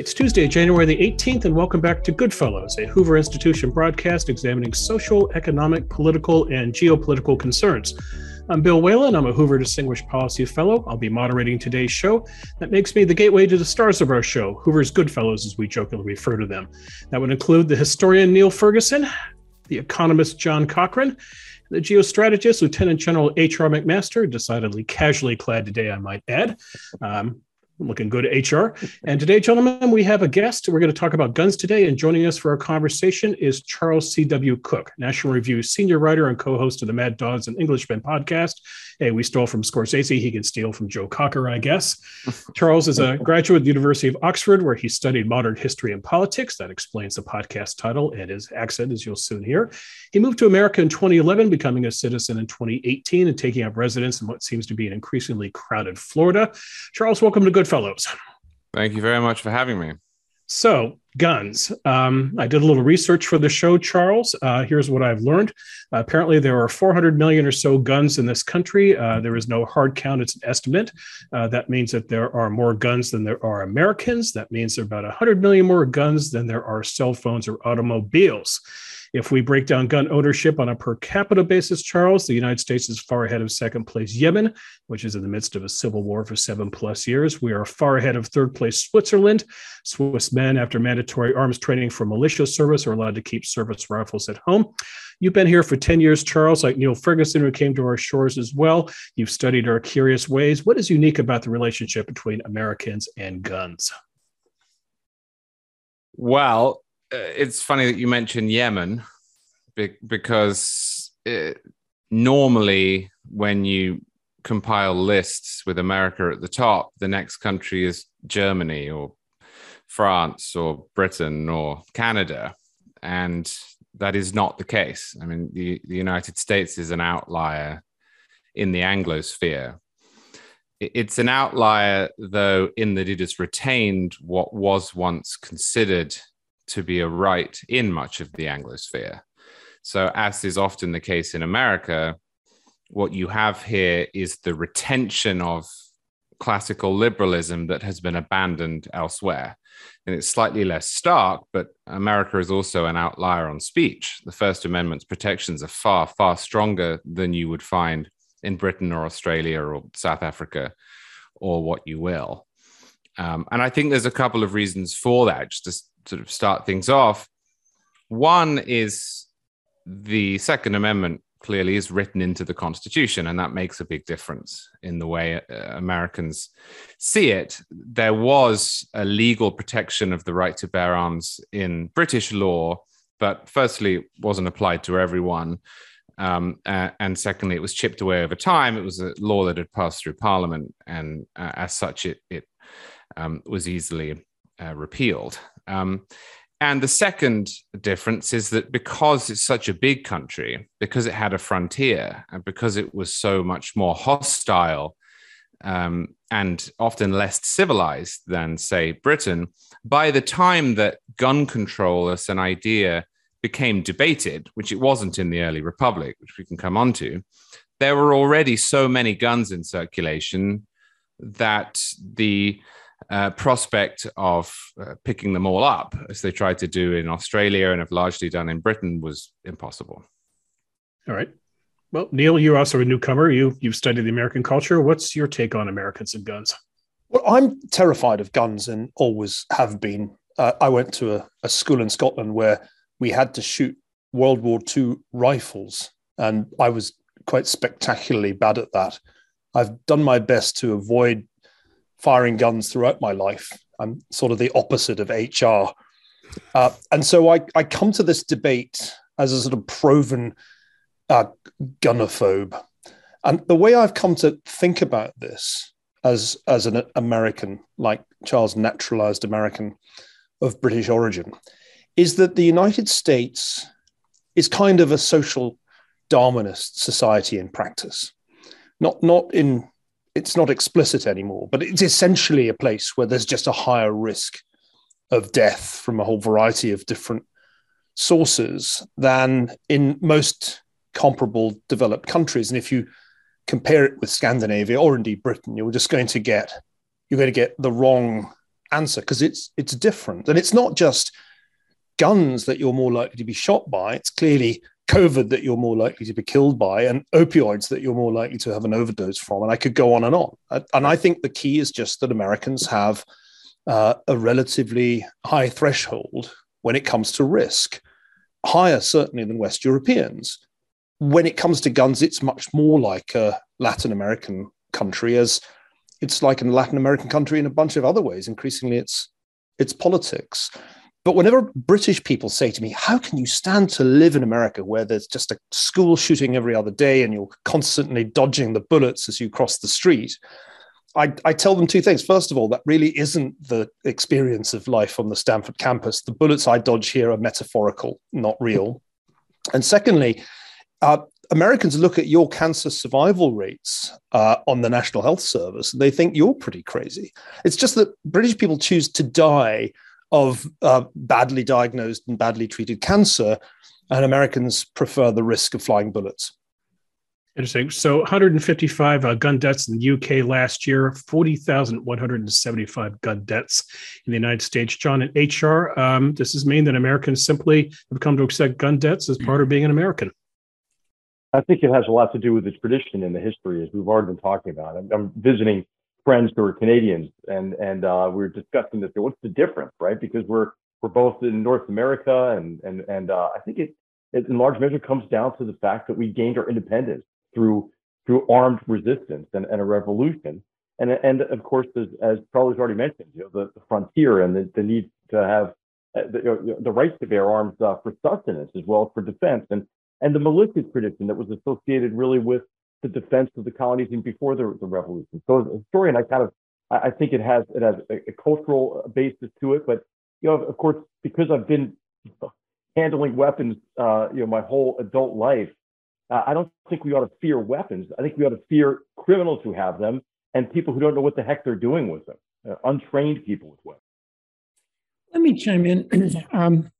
It's Tuesday, January the 18th, and welcome back to Goodfellows, a Hoover Institution broadcast examining social, economic, political, and geopolitical concerns. I'm Bill Whalen. I'm a Hoover Distinguished Policy Fellow. I'll be moderating today's show. That makes me the gateway to the stars of our show, Hoover's Goodfellows, as we jokingly refer to them. That would include the historian Niall Ferguson, the economist John Cochrane, the geostrategist Lieutenant General H.R. McMaster, decidedly casually clad today, I might add. Um, looking good at HR. And today, gentlemen, we have a guest. We're going to talk about guns today. And joining us for our conversation is Charles C.W. Cooke, National Review senior writer and co host of the Mad Dogs and Englishmen podcast. Hey, we stole from Scorsese. He can steal from Joe Cocker, I guess. Charles is a graduate of the University of Oxford, where he studied modern history and politics. That explains the podcast title and his accent, as you'll soon hear. He moved to America in 2011, becoming a citizen in 2018 and taking up residence in what seems to be an increasingly crowded Florida. Charles, welcome to Goodfellows. Thank you very much for having me. So, guns. Um, I did a little research for the show, Charles. Uh, here's what I've learned. Uh, apparently, there are 400 million or so guns in this country. Uh, there is no hard count, it's an estimate. Uh, that means that there are more guns than there are Americans. That means there are about 100 million more guns than there are cell phones or automobiles. If we break down gun ownership on a per capita basis, Charles, the United States is far ahead of second place Yemen, which is in the midst of a civil war for seven plus years. We are far ahead of third place Switzerland. Swiss men, after mandatory arms training for militia service, are allowed to keep service rifles at home. You've been here for 10 years, Charles, like Niall Ferguson, who came to our shores as well. You've studied our curious ways. What is unique about the relationship between Americans and guns? Well, Uh, it's funny that you mentioned Yemen because it, normally when you compile lists with America at the top, the next country is Germany or France or Britain or Canada. And that is not the case. I mean, the, the United States is an outlier in the Anglosphere. It's an outlier, though, in that it has retained what was once considered to be a right in much of the Anglosphere. So, as is often the case in America, what you have here is the retention of classical liberalism that has been abandoned elsewhere. And it's slightly less stark, but America is also an outlier on speech. The First Amendment's protections are far, far stronger than you would find in Britain or Australia or South Africa or what you will. Um, and I think there's a couple of reasons for that. Just sort of start things off. One is the Second Amendment clearly is written into the Constitution, and that makes a big difference in the way uh, Americans see it. There was a legal protection of the right to bear arms in British law, but firstly, it wasn't applied to everyone. Um, uh, and secondly, it was chipped away over time. It was a law that had passed through Parliament, and uh, as such, it, it um, was easily uh, repealed. Um, and the second difference is that because it's such a big country, because it had a frontier, and because it was so much more hostile um, and often less civilized than, say, Britain, by the time that gun control as an idea became debated, which it wasn't in the early republic, which we can come on to, there were already so many guns in circulation that the uh, prospect of uh, picking them all up, as they tried to do in Australia and have largely done in Britain, was impossible. All right. Well, Niall, you're also a newcomer. You you've studied the American culture. What's your take on Americans and guns? Well, I'm terrified of guns and always have been. Uh, I went to a, a school in Scotland where we had to shoot World War II rifles, and I was quite spectacularly bad at that. I've done my best to avoid firing guns throughout my life. I'm sort of the opposite of HR. Uh, and so I, I come to this debate as a sort of proven uh, gunophobe. And the way I've come to think about this as, as an American, like Charles, naturalized American of British origin, is that the United States is kind of a social Darwinist society in practice. Not, not in it's not explicit anymore, but it's essentially a place where there's just a higher risk of death from a whole variety of different sources than in most comparable developed countries. And if you compare it with Scandinavia or indeed Britain, you're just going to get you're going to get the wrong answer because it's it's different, and it's not just guns that you're more likely to be shot by. It's clearly COVID that you're more likely to be killed by, and opioids that you're more likely to have an overdose from. And I could go on and on. And I think the key is just that Americans have uh, a relatively high threshold when it comes to risk, higher certainly than West Europeans. When it comes to guns, it's much more like a Latin American country, as it's like a Latin American country in a bunch of other ways. Increasingly, it's it's politics. But whenever British people say to me, How can you stand to live in America where there's just a school shooting every other day and you're constantly dodging the bullets as you cross the street? I, I, tell them two things. First of all, that really isn't the experience of life on the Stanford campus. The bullets I dodge here are metaphorical, not real. And secondly, uh, Americans look at your cancer survival rates uh, on the National Health Service and they think you're pretty crazy. It's just that British people choose to die of uh, badly diagnosed and badly treated cancer, and Americans prefer the risk of flying bullets. Interesting. So 155 uh, gun deaths in the UK last year, 40,175 gun deaths in the United States. John, at HR, um, does this mean that Americans simply have come to accept gun deaths as part of being an American? I think it has a lot to do with the tradition and the history, as we've already been talking about. I'm, I'm visiting friends who are Canadians, and and uh, we are discussing this. What's the difference, right? Because we're we're both in North America, and and and uh, I think it, it in large measure comes down to the fact that we gained our independence through through armed resistance and, and a revolution, and and of course, as, as Charlie's already mentioned, you know, the, the frontier and the, the need to have uh, the, the right to bear arms uh, for sustenance as well as for defense, and and the militia tradition that was associated really with the defense of the colonies and before the, the revolution. So as a historian, I kind of I, think it has it has a, a, cultural basis to it, but you know, of course, because I've been handling weapons, uh, you know, my whole adult life, uh, I don't think we ought to fear weapons. I think we ought to fear criminals who have them and people who don't know what the heck they're doing with them, uh, untrained people with weapons. Let me chime in. um,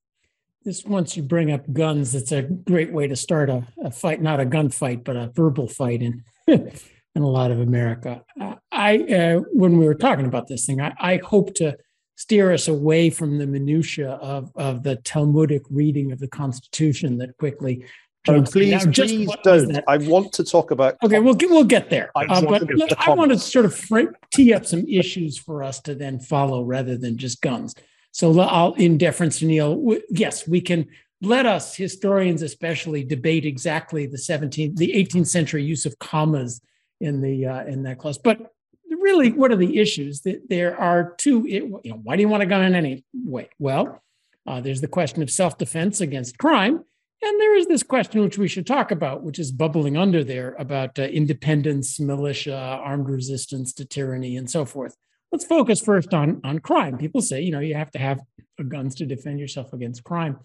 this once you bring up guns, it's a great way to start a, a fight, not a gunfight, but a verbal fight in in a lot of America. I uh, when we were talking about this thing, I, I hope to steer us away from the minutia of of the Talmudic reading of the Constitution that quickly. Oh, please, please don't. I want to talk about. Okay, we'll get we'll get there. I, uh, but I want to sort of tee up some issues for us to then follow rather than just guns. So I'll, in deference to Niall, yes, we can let us historians especially debate exactly the 17th, the 18th century use of commas in the uh, in that clause. But really, what are the issues? There are two. You know, why do you want a gun in any way? Well, uh, there's the question of self-defense against crime, and there is this question which we should talk about, which is bubbling under there about uh, independence, militia, armed resistance to tyranny, and so forth let's focus first on on crime. People say, you know, you have to have guns to defend yourself against crime.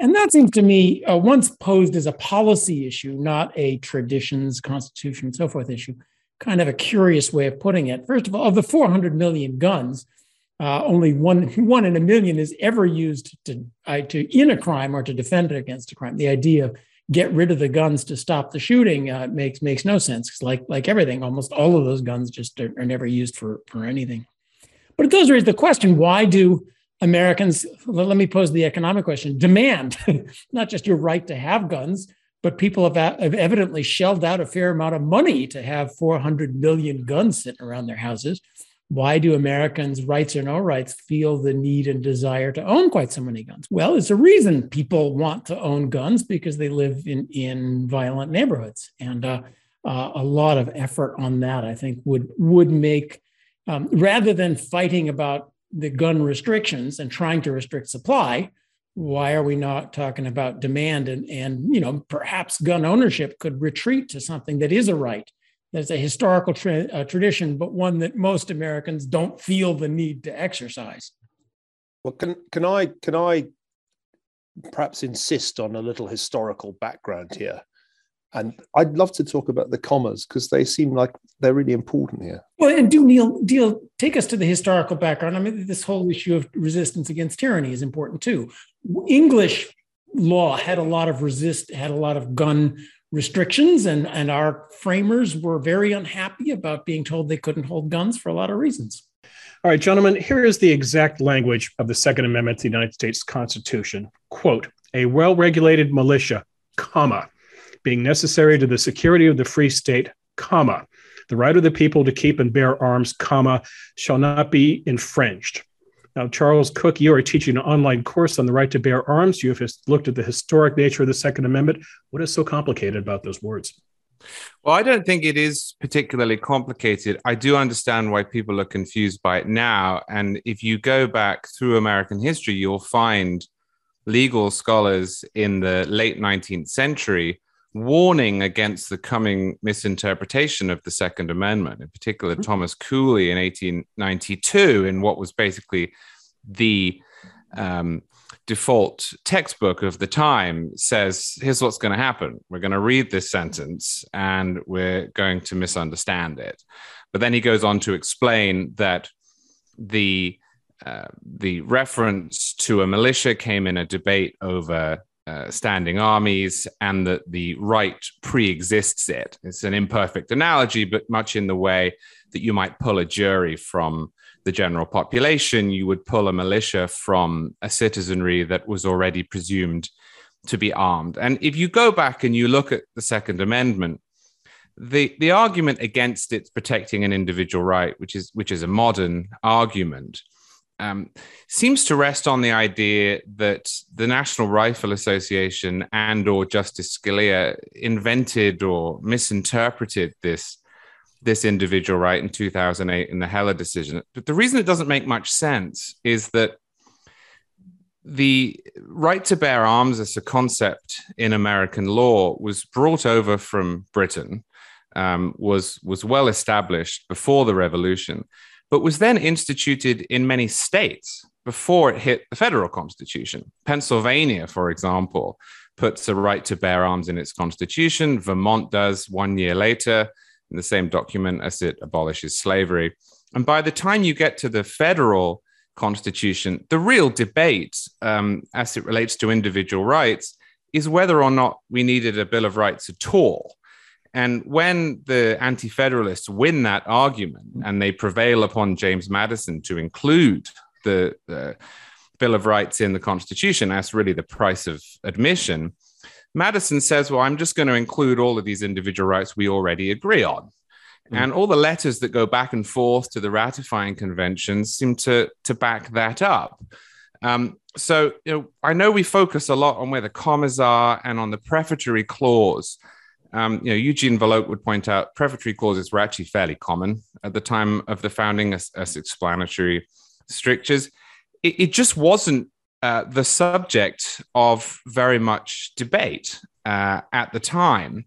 And that seems to me uh, once posed as a policy issue, not a traditions, constitution, and so forth issue. Kind of a curious way of putting it. First of all, of the 400 million guns, uh, only one one in a million is ever used to, uh, to in a crime or to defend against a crime. The idea of get rid of the guns to stop the shooting uh, makes makes no sense. Like like everything, almost all of those guns just are, are, never used for for anything. But it does raise the question: Why do Americans? Let me pose the economic question: Demand not just your right to have guns, but people have, have evidently shelled out a fair amount of money to have 400 million guns sitting around their houses why do Americans, rights or no rights, feel the need and desire to own quite so many guns? Well, it's a reason people want to own guns because they live in, in violent neighborhoods. And uh, uh, a lot of effort on that, I think, would, would make, um, rather than fighting about the gun restrictions and trying to restrict supply, why are we not talking about demand and, and you know perhaps gun ownership could retreat to something that is a right there's a historical tra- uh, tradition, but one that most Americans don't feel the need to exercise. Well, can can I can I perhaps insist on a little historical background here? And I'd love to talk about the commas because they seem like they're really important here. Well, and do Niall deal take us to the historical background. I mean, this whole issue of resistance against tyranny is important too. English law had a lot of resist had a lot of gun restrictions and, and our framers were very unhappy about being told they couldn't hold guns for a lot of reasons All right, gentlemen, here is the exact language of the Second Amendment to the United States Constitution. Quote, a well-regulated militia, comma, being necessary to the security of the free state, comma, the right of the people to keep and bear arms, comma, shall not be infringed. Now, Charles Cooke, you are teaching an online course on the right to bear arms. You have looked at the historic nature of the Second Amendment. What is so complicated about those words? Well, I don't think it is particularly complicated. I do understand why people are confused by it now. And if you go back through American history, you'll find legal scholars in the late 19th century warning against the coming misinterpretation of the Second Amendment, in particular, mm-hmm. Thomas Cooley in 1892, in what was basically the um, default textbook of the time says here's what's going to happen we're going to read this sentence and we're going to misunderstand it but then he goes on to explain that the uh, the reference to a militia came in a debate over uh, standing armies and that the right pre-exists it it's an imperfect analogy but much in the way that you might pull a jury from the general population, you would pull a militia from a citizenry that was already presumed to be armed. And if you go back and you look at the Second Amendment, the, the argument against its protecting an individual right, which is which is a modern argument, um, seems to rest on the idea that the National Rifle Association and or Justice Scalia invented or misinterpreted this this individual right in 2008 in the Heller decision. But the reason it doesn't make much sense is that the right to bear arms as a concept in American law was brought over from Britain, um, was was well established before the revolution, but was then instituted in many states before it hit the federal constitution. Pennsylvania, for example, puts a right to bear arms in its constitution. Vermont does one year later in the same document as it abolishes slavery. And by the time you get to the federal constitution, the real debate um, as it relates to individual rights is whether or not we needed a Bill of Rights at all. And when the Anti Federalists win that argument and they prevail upon James Madison to include the, the Bill of Rights in the Constitution as really the price of admission, Madison says, well, I'm just going to include all of these individual rights we already agree on. Mm-hmm. And all the letters that go back and forth to the ratifying conventions seem to, to back that up. Um, so, you know, I know we focus a lot on where the commas are and on the prefatory clause. Um, you know, Eugene Volokh would point out prefatory clauses were actually fairly common at the time of the founding as, as explanatory strictures. It, it, just wasn't uh, the subject of very much debate uh, at the time.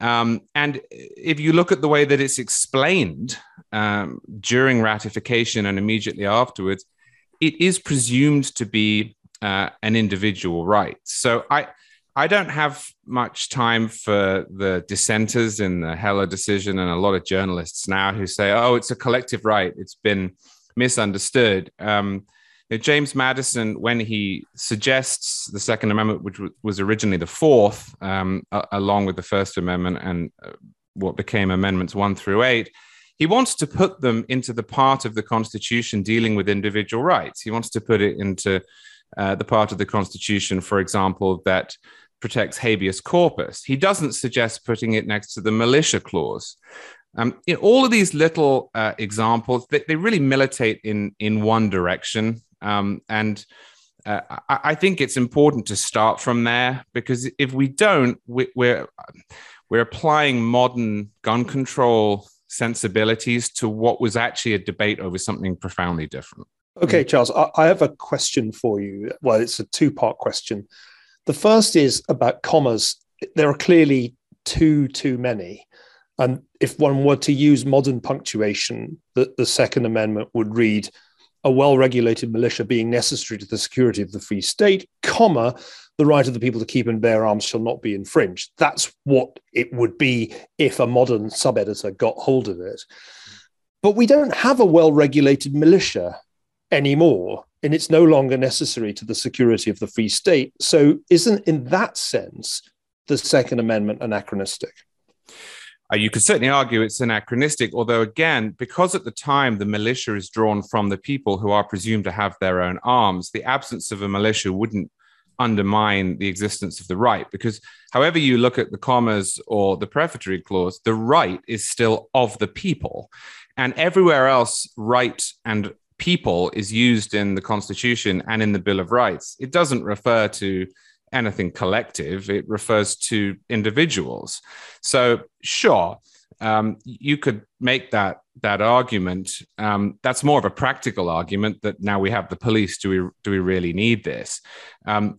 Um, and if you look at the way that it's explained um, during ratification and immediately afterwards, it is presumed to be uh, an individual right. So I, I don't have much time for the dissenters in the Heller decision and a lot of journalists now who say, "Oh, it's a collective right. It's been misunderstood." Um, James Madison, when he suggests the Second Amendment, which was originally the fourth, um, along with the First Amendment and uh, what became Amendments one through eight, he wants to put them into the part of the Constitution dealing with individual rights. He wants to put it into uh, the part of the Constitution, for example, that protects habeas corpus. He doesn't suggest putting it next to the militia clause. Um, you know, all of these little uh, examples, they, they, really militate in in one direction. Um, and uh, I, I, think it's important to start from there because if we don't, we, we're we're applying modern gun control sensibilities to what was actually a debate over something profoundly different. Okay, Charles, I have a question for you. Well, it's a two part question. The first is about commas. There are clearly too, too many. And if one were to use modern punctuation, the, the Second Amendment would read a well-regulated militia being necessary to the security of the free state, comma, the right of the people to keep and bear arms shall not be infringed. That's what it would be if a modern sub-editor got hold of it. But we don't have a well-regulated militia anymore, and it's no longer necessary to the security of the free state. So isn't in that sense the Second Amendment anachronistic? Uh, you could certainly argue it's anachronistic, although, again, because at the time the militia is drawn from the people who are presumed to have their own arms, the absence of a militia wouldn't undermine the existence of the right because however you look at the commas or the prefatory clause the right is still of the people and everywhere else right and people is used in the constitution and in the bill of rights it doesn't refer to anything collective it refers to individuals so sure um, you could make that that argument. Um, that's more of a practical argument that now we have the police. Do we do we really need this? Um,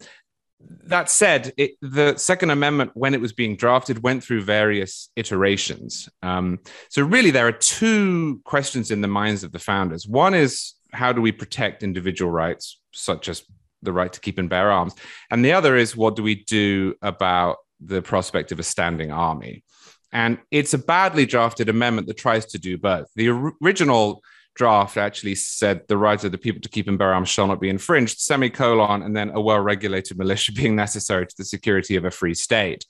that said, it, the Second Amendment, when it was being drafted, went through various iterations. Um, so really, there are two questions in the minds of the founders. One is how do we protect individual rights, such as the right to keep and bear arms, and the other is what do we do about the prospect of a standing army. And it's a badly drafted amendment that tries to do both. The original draft actually said the rights of the people to keep and bear arms shall not be infringed, semicolon, and then a well regulated militia being necessary to the security of a free state.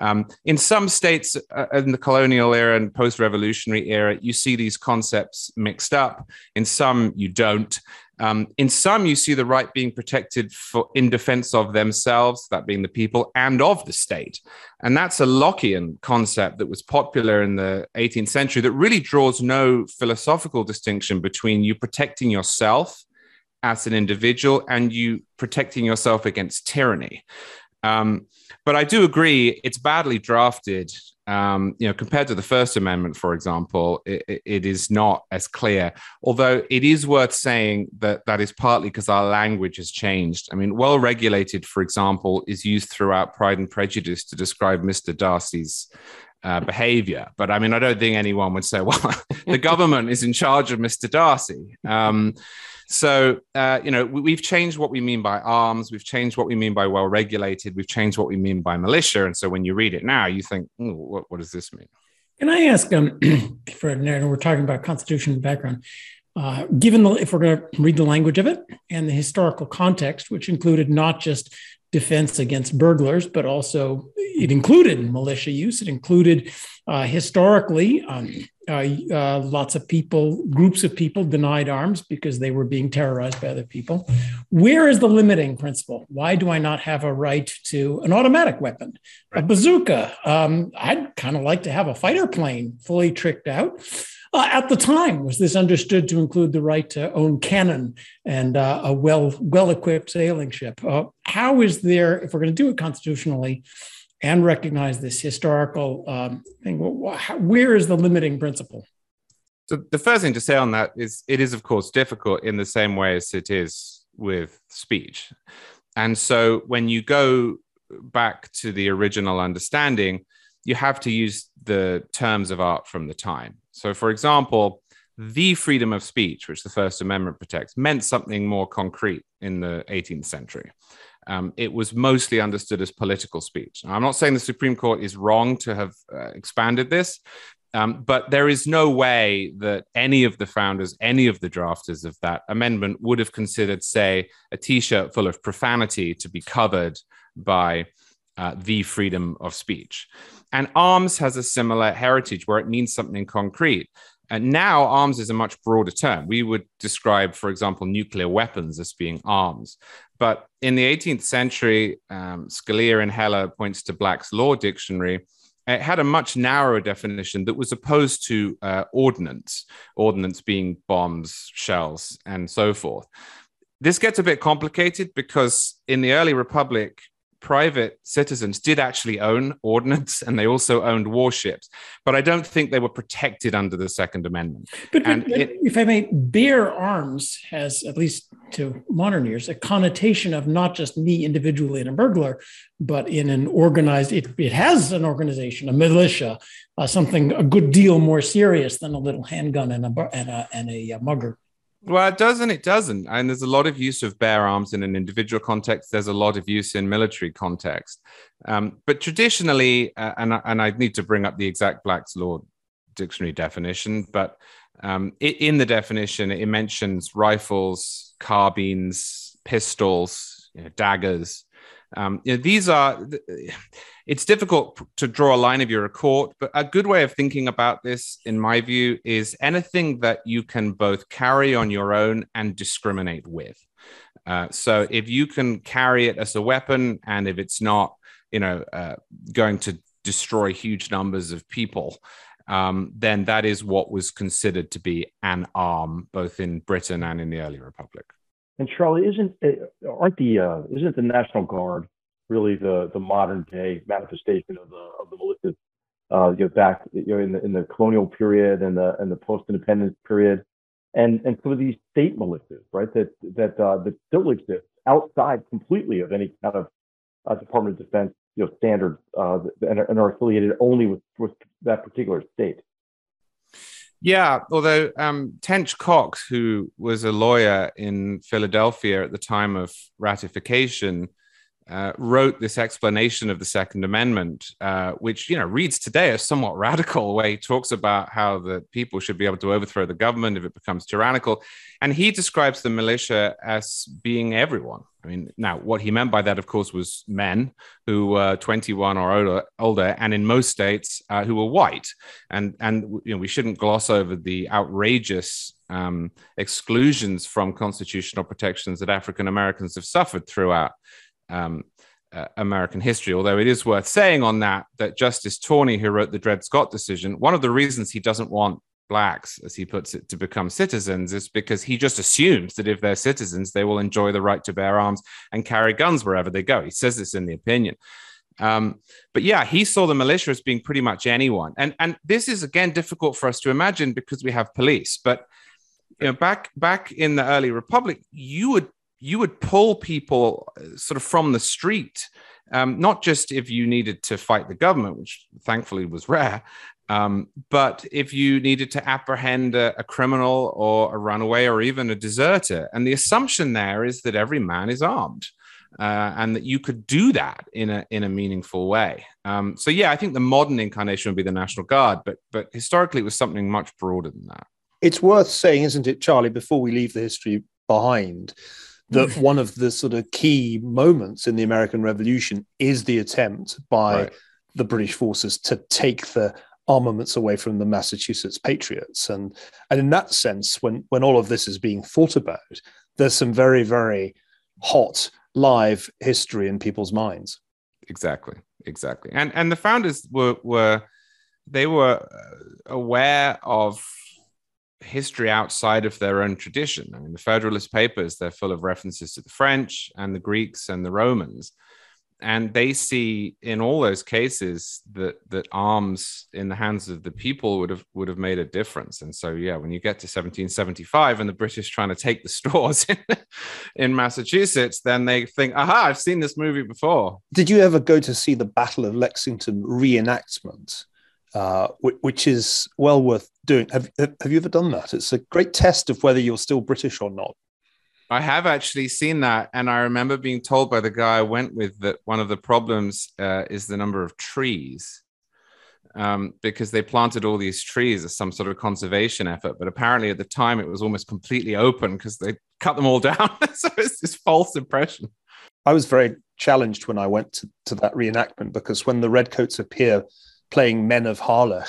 Um, in some states uh, in the colonial era and post revolutionary era, you see these concepts mixed up. In some, you don't. Um, in some, you see the right being protected for in defense of themselves, that being the people, and of the state. And that's a Lockean concept that was popular in the 18th century that really draws no philosophical distinction between you protecting yourself as an individual and you protecting yourself against tyranny. Um, but I do agree it's badly drafted um, you know, compared to the First Amendment, for example, it, it is not as clear. Although it is worth saying that that is partly because our language has changed. I mean, well regulated, for example, is used throughout Pride and Prejudice to describe Mr. Darcy's uh, behavior. But I mean, I don't think anyone would say, well, the government is in charge of Mr. Darcy. Um, so, uh, you know, we, have changed what we mean by arms. We've changed what we mean by well regulated. We've changed what we mean by militia. And so when you read it now, you think, what, what, does this mean? Can I ask, um, for we're talking about constitution background, uh, given the, if we're going to read the language of it and the historical context, which included not just defense against burglars, but also it included militia use. It included uh, historically um, uh, uh, lots of people, groups of people denied arms because they were being terrorized by other people. Where is the limiting principle? Why do I not have a right to an automatic weapon, right. a bazooka? Um, I'd kind of like to have a fighter plane fully tricked out. Uh, at the time, was this understood to include the right to own cannon and uh, a well well equipped sailing ship? Uh, how is there, if we're going to do it constitutionally, and recognize this historical um, thing, where is the limiting principle? So the first thing to say on that is it is of course difficult in the same way as it is with speech, and so when you go back to the original understanding, you have to use the terms of art from the time. So, for example, the freedom of speech, which the First Amendment protects, meant something more concrete in the 18th century. Um, it was mostly understood as political speech. Now, I'm not saying the Supreme Court is wrong to have uh, expanded this, um, but there is no way that any of the founders, any of the drafters of that amendment would have considered, say, a t shirt full of profanity to be covered by uh, the freedom of speech. And arms has a similar heritage where it means something concrete. And now arms is a much broader term. We would describe, for example, nuclear weapons as being arms. But in the 18th century, um, Scalia and Heller points to Black's Law Dictionary. It had a much narrower definition that was opposed to uh, ordnance, ordnance being bombs, shells, and so forth. This gets a bit complicated because in the early republic, private citizens did actually own ordnance and they also owned warships, but I don't think they were protected under the Second Amendment. But, but, it, if I may, bear arms has, at least to modern ears, a connotation of not just me individually in a burglar, but in an organized, it, it has an organization, a militia, uh, something a good deal more serious than a little handgun and a, and a, and a, a mugger. Well, it does and it doesn't. And there's a lot of use of bear arms in an individual context. There's a lot of use in military context. Um, but traditionally, uh, and, and I need to bring up the exact Black's Law dictionary definition, but um, it, in the definition, it mentions rifles, carbines, pistols, you know, daggers, Um, you know, these are, it's difficult to draw a line if you're a court, but a good way of thinking about this, in my view, is anything that you can both carry on your own and discriminate with. Uh, so if you can carry it as a weapon, and if it's not, you know, uh, going to destroy huge numbers of people, um, then that is what was considered to be an arm, both in Britain and in the early republic. And Charlie, isn't uh, aren't the uh, isn't the National Guard really the the modern day manifestation of the of the militias? Uh, you know, back you know in the in the colonial period and the and the post independence period, and and some of these state militias, right? That that uh, that still exist outside completely of any kind of uh, Department of Defense you know standards uh, and, and are affiliated only with with that particular state. Yeah, although um, Tench Coxe, who was a lawyer in Philadelphia at the time of ratification, uh, wrote this explanation of the Second Amendment, uh, which you know reads today as somewhat radical, where he talks about how the people should be able to overthrow the government if it becomes tyrannical, and he describes the militia as being everyone. I mean, now what he meant by that, of course, was men who were 21 or older, older and in most states uh, who were white, and and you know we shouldn't gloss over the outrageous um, exclusions from constitutional protections that African Americans have suffered throughout um, uh, American history. Although it is worth saying on that that Justice Taney, who wrote the Dred Scott decision, one of the reasons he doesn't want blacks, as he puts it, to become citizens is because he just assumes that if they're citizens, they will enjoy the right to bear arms and carry guns wherever they go. He says this in the opinion. Um, but yeah, he saw the militia as being pretty much anyone, and and this is again difficult for us to imagine because we have police. But you know, back back in the early republic, you would you would pull people uh, sort of from the street, um, not just if you needed to fight the government, which thankfully was rare, um, but if you needed to apprehend a, a, criminal or a runaway or even a deserter. And the assumption there is that every man is armed. Uh, and that you could do that in a in a meaningful way. Um, so yeah, I think the modern incarnation would be the National Guard, but but historically it was something much broader than that. It's worth saying, isn't it, Charlie? Before we leave the history behind, that one of the sort of key moments in the American Revolution is the attempt by right. the British forces to take the armaments away from the Massachusetts Patriots. And, and in that sense, when, when all of this is being thought about, there's some very, very hot live history in people's minds. Exactly, exactly. And and the founders were were they were uh, aware of history outside of their own tradition. I mean, the Federalist Papers, they're full of references to the French and the Greeks and the Romans. And they see in all those cases that that arms in the hands of the people would have would have made a difference. And so, yeah, when you get to 1775 and the British trying to take the stores in, in Massachusetts, then they think, "Aha! I've seen this movie before." Did you ever go to see the Battle of Lexington reenactment? Uh, which is well worth doing. Have, have you ever done that? It's a great test of whether you're still British or not. I have actually seen that, and I remember being told by the guy I went with that one of the problems uh, is the number of trees, um, because they planted all these trees as some sort of conservation effort. But apparently, at the time, it was almost completely open because they cut them all down. so it's this false impression. I was very challenged when I went to, to that reenactment because when the redcoats appear playing Men of Harlech,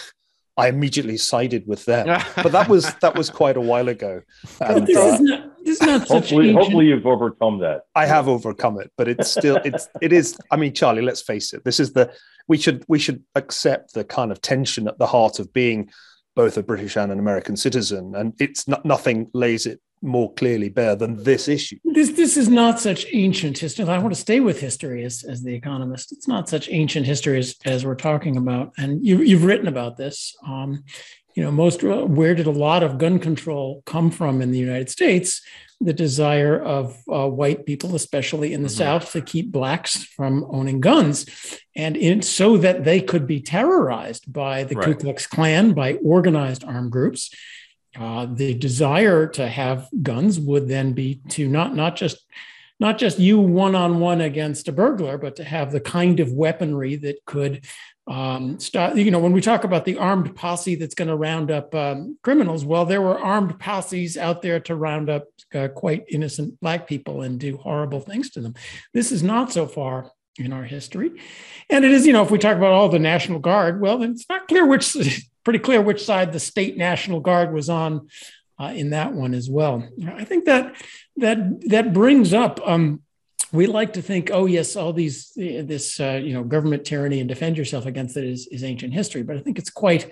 I immediately sided with them. but that was that was quite a while ago. And, this, uh, is not, this is not hopefully, hopefully you've overcome that. I have overcome it, but it's still it's it is. I mean, Charlie, let's face it. This is the we should we should accept the kind of tension at the heart of being both a British and an American citizen, and it's not nothing lays it more clearly bare than this issue. This this is not such ancient history. I want to stay with history as, as the economist. It's not such ancient history as, as we're talking about. And you, you've written about this. Um, you know, most where did a lot of gun control come from in the United States? The desire of uh, white people, especially in the mm-hmm. South, to keep blacks from owning guns, and in, so that they could be terrorized by the right. Ku Klux Klan, by organized armed groups uh, the desire to have guns would then be to not not just not just you one on one against a burglar, but to have the kind of weaponry that could um, start, you know, when we talk about the armed posse that's going to round up um, criminals, well, there were armed posses out there to round up uh, quite innocent Black people and do horrible things to them. This is not so far in our history. And it is, you know, if we talk about all the National Guard, well, then it's not clear which, pretty clear which side the state National Guard was on uh, in that one as well. I think that that that brings up. Um, we like to think, oh yes, all these this uh, you know government tyranny and defend yourself against it is, is ancient history, but I think it's quite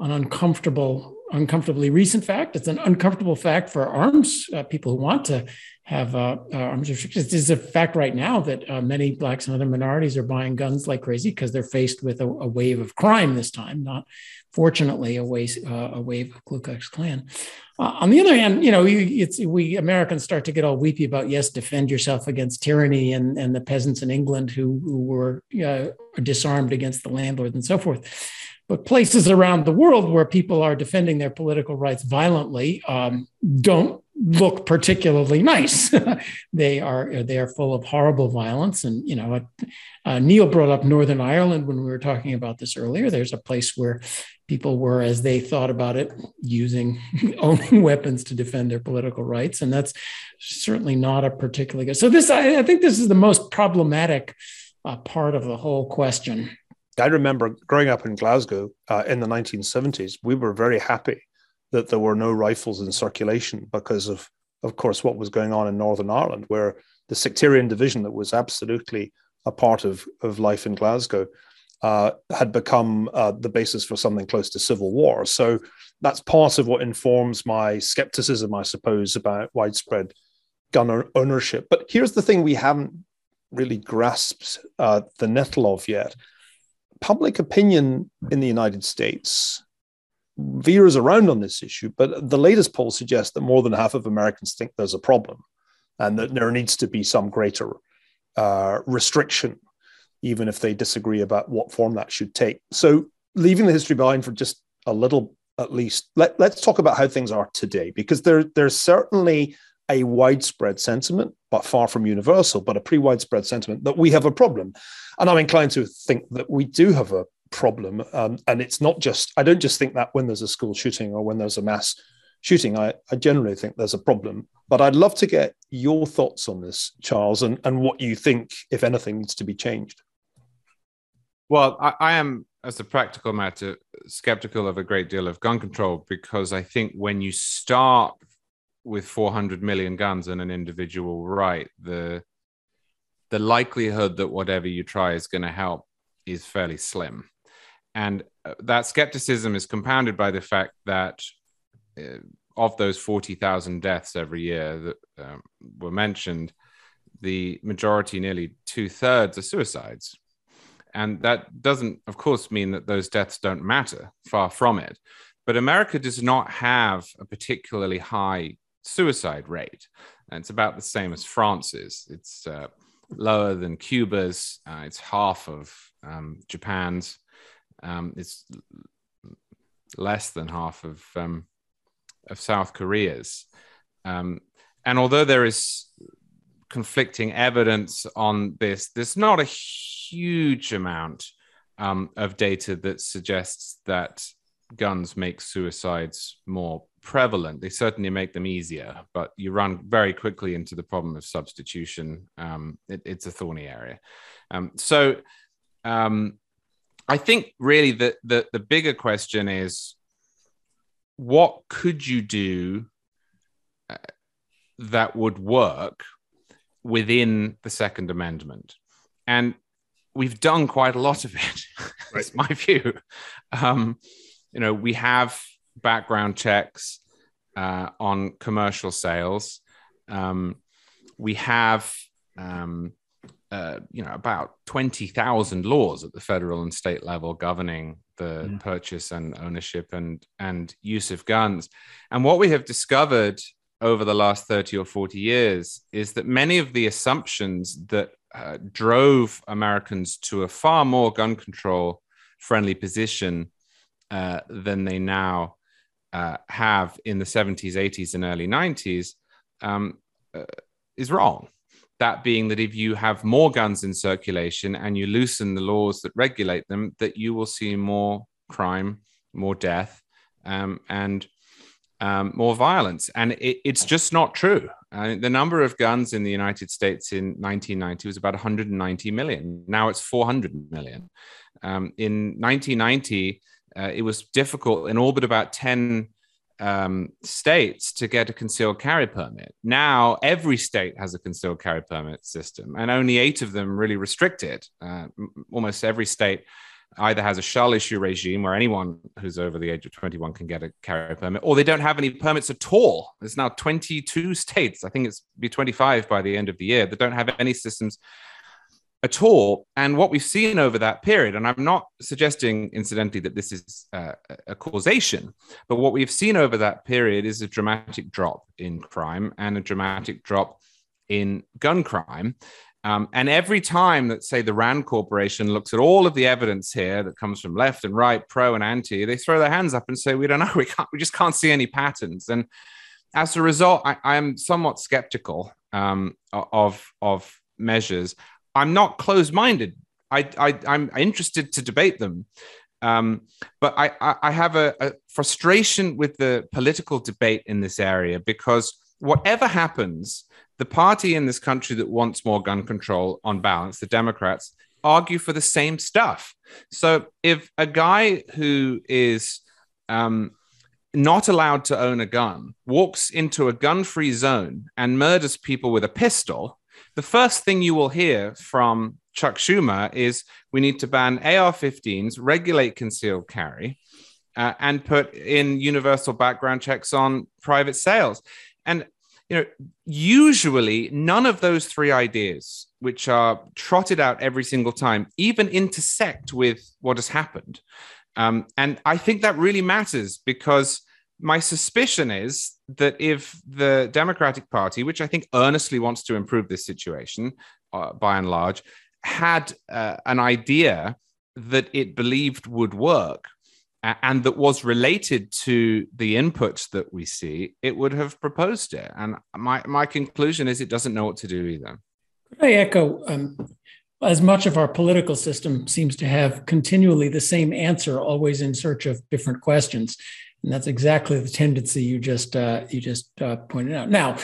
an uncomfortable, uncomfortably recent fact. It's an uncomfortable fact for arms uh, people who want to have uh, uh, arms restrictions. It's a fact right now that uh, many blacks and other minorities are buying guns like crazy because they're faced with a, a, wave of crime this time, not fortunately a wave, uh, a wave of Ku Klux Klan. Uh, on the other hand, you know, it's we Americans start to get all weepy about yes, defend yourself against tyranny and and the peasants in England who who were disarmed against the landlords and so forth. But places around the world where people are defending their political rights violently um, don't look particularly nice. they are they are full of horrible violence, and you know, uh, Niall brought up Northern Ireland when we were talking about this earlier. There's a place where people were, as they thought about it, using owning weapons to defend their political rights, and that's certainly not a particularly good. So this, I, I think, this is the most problematic uh, part of the whole question. I remember growing up in Glasgow uh, in the 1970s, we were very happy that there were no rifles in circulation because of, of course, what was going on in Northern Ireland, where the sectarian division that was absolutely a part of, of life in Glasgow uh, had become uh, the basis for something close to civil war. So that's part of what informs my skepticism, I suppose, about widespread gun ownership. But here's the thing we haven't really grasped uh, the nettle of yet public opinion in the United States veers around on this issue, but the latest poll suggests that more than half of Americans think there's a problem and that there needs to be some greater uh, restriction, even if they disagree about what form that should take. So, leaving the history behind for just a little at least, let, let's talk about how things are today, because there, there's certainly a widespread sentiment, but far from universal, but a pretty widespread sentiment that we have a problem. And I'm inclined to think that we do have a problem. Um, and it's not just, I don't just think that when there's a school shooting or when there's a mass shooting, I, I generally think there's a problem. But I'd love to get your thoughts on this, Charles, and, and what you think, if anything, needs to be changed. Well, I, I am, as a practical matter, skeptical of a great deal of gun control because I think when you start with 400 million guns and an individual right, the the likelihood that whatever you try is going to help is fairly slim. And uh, that skepticism is compounded by the fact that uh, of those 40,000 deaths every year that um, were mentioned, the majority, nearly two thirds, are suicides. And that doesn't, of course, mean that those deaths don't matter, far from it. But America does not have a particularly high suicide rate. And it's about the same as France's. It's uh, lower than Cuba's. Uh, it's half of um, Japan's. Um, it's less than half of um, of South Korea's. Um, and although there is conflicting evidence on this, there's not a huge amount um, of data that suggests that guns make suicides more prevalent. They certainly make them easier, but you run very quickly into the problem of substitution. Um, it, it's a thorny area. Um, so um, I think really the, the, the bigger question is what could you do uh, that would work within the Second Amendment? And we've done quite a lot of it. That's my view. Um, you know, we have background checks uh, on commercial sales. Um, we have, um, uh, you know, about 20,000 laws at the federal and state level governing the yeah. purchase and ownership and, and use of guns. And what we have discovered over the last 30 or 40 years is that many of the assumptions that uh, drove Americans to a far more gun control friendly position uh, than they now uh, have in the 70s, 80s, and early 90s um, uh, is wrong. That being that if you have more guns in circulation and you loosen the laws that regulate them, that you will see more crime, more death, um, and um, more violence. And it, it's just not true. Uh, the number of guns in the United States in 1990 was about 190 million. Now it's 400 million. Um, in 1990, uh, it was difficult in all but about 10 um, states to get a concealed carry permit. Now, every state has a concealed carry permit system, and only eight of them really restrict it. Uh, almost every state either has a shall issue regime where anyone who's over the age of 21 can get a carry permit, or they don't have any permits at all. There's now 22 states, I think it's be 25 by the end of the year, that don't have any systems at all. And what we've seen over that period, and I'm not suggesting, incidentally, that this is uh, a causation, but what we've seen over that period is a dramatic drop in crime and a dramatic drop in gun crime. Um, and every time that, say, the RAND Corporation looks at all of the evidence here that comes from left and right, pro and anti, they throw their hands up and say, "We don't know. We can't. We just can't see any patterns." And as a result, I, am somewhat skeptical um, of of measures. I'm not closed-minded. I, I am interested to debate them, um, but I, I, have a, a frustration with the political debate in this area because whatever happens, the party in this country that wants more gun control, on balance, the Democrats, argue for the same stuff. So if a guy who is um, not allowed to own a gun walks into a gun-free zone and murders people with a pistol the first thing you will hear from Chuck Schumer is we need to ban AR 15s, regulate concealed carry, uh, and put in universal background checks on private sales. And you know, usually none of those three ideas, which are trotted out every single time, even intersect with what has happened. Um, and I think that really matters because my suspicion is that if the Democratic Party, which I think earnestly wants to improve this situation uh, by and large, had uh, an idea that it believed would work and that was related to the inputs that we see, it would have proposed it. And my, my conclusion is it doesn't know what to do either. Could I echo um, as much of our political system seems to have continually the same answer, always in search of different questions and that's exactly the tendency you just uh, you just uh, pointed out. Now,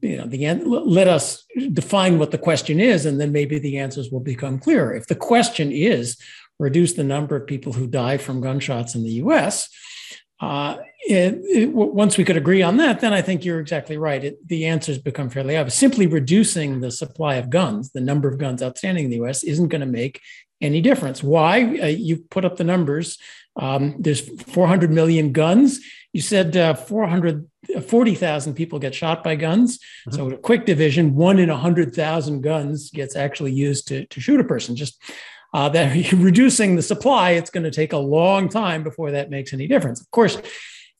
you know, the end, let us define what the question is, and then maybe the answers will become clearer. If the question is reduce the number of people who die from gunshots in the U.S. Uh, it, it, once we could agree on that, then I think you're exactly right. It, the answers become fairly obvious. Simply reducing the supply of guns, the number of guns outstanding in the U.S., isn't going to make any difference. Why? Uh, you put up the numbers. Um, there's 400 million guns. You said uh, 440,000 people get shot by guns. Mm-hmm. So, a quick division, one in 100,000 guns gets actually used to, to shoot a person. Just uh, that reducing the supply, it's going to take a long time before that makes any difference. Of course,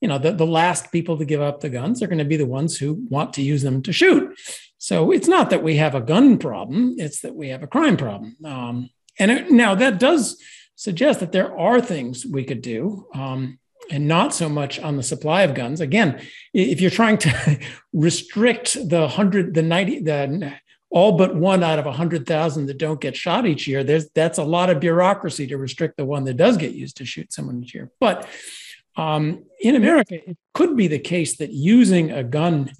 you know, the, the last people to give up the guns are going to be the ones who want to use them to shoot. So it's not that we have a gun problem, it's that we have a crime problem. Um, and it, now that does suggest that there are things we could do. Um, and not so much on the supply of guns. Again, if you're trying to restrict the hundred, the ninety, the all but one out of a hundred thousand that don't get shot each year, there's that's a lot of bureaucracy to restrict the one that does get used to shoot someone each year. But um, in America, it could be the case that using a gun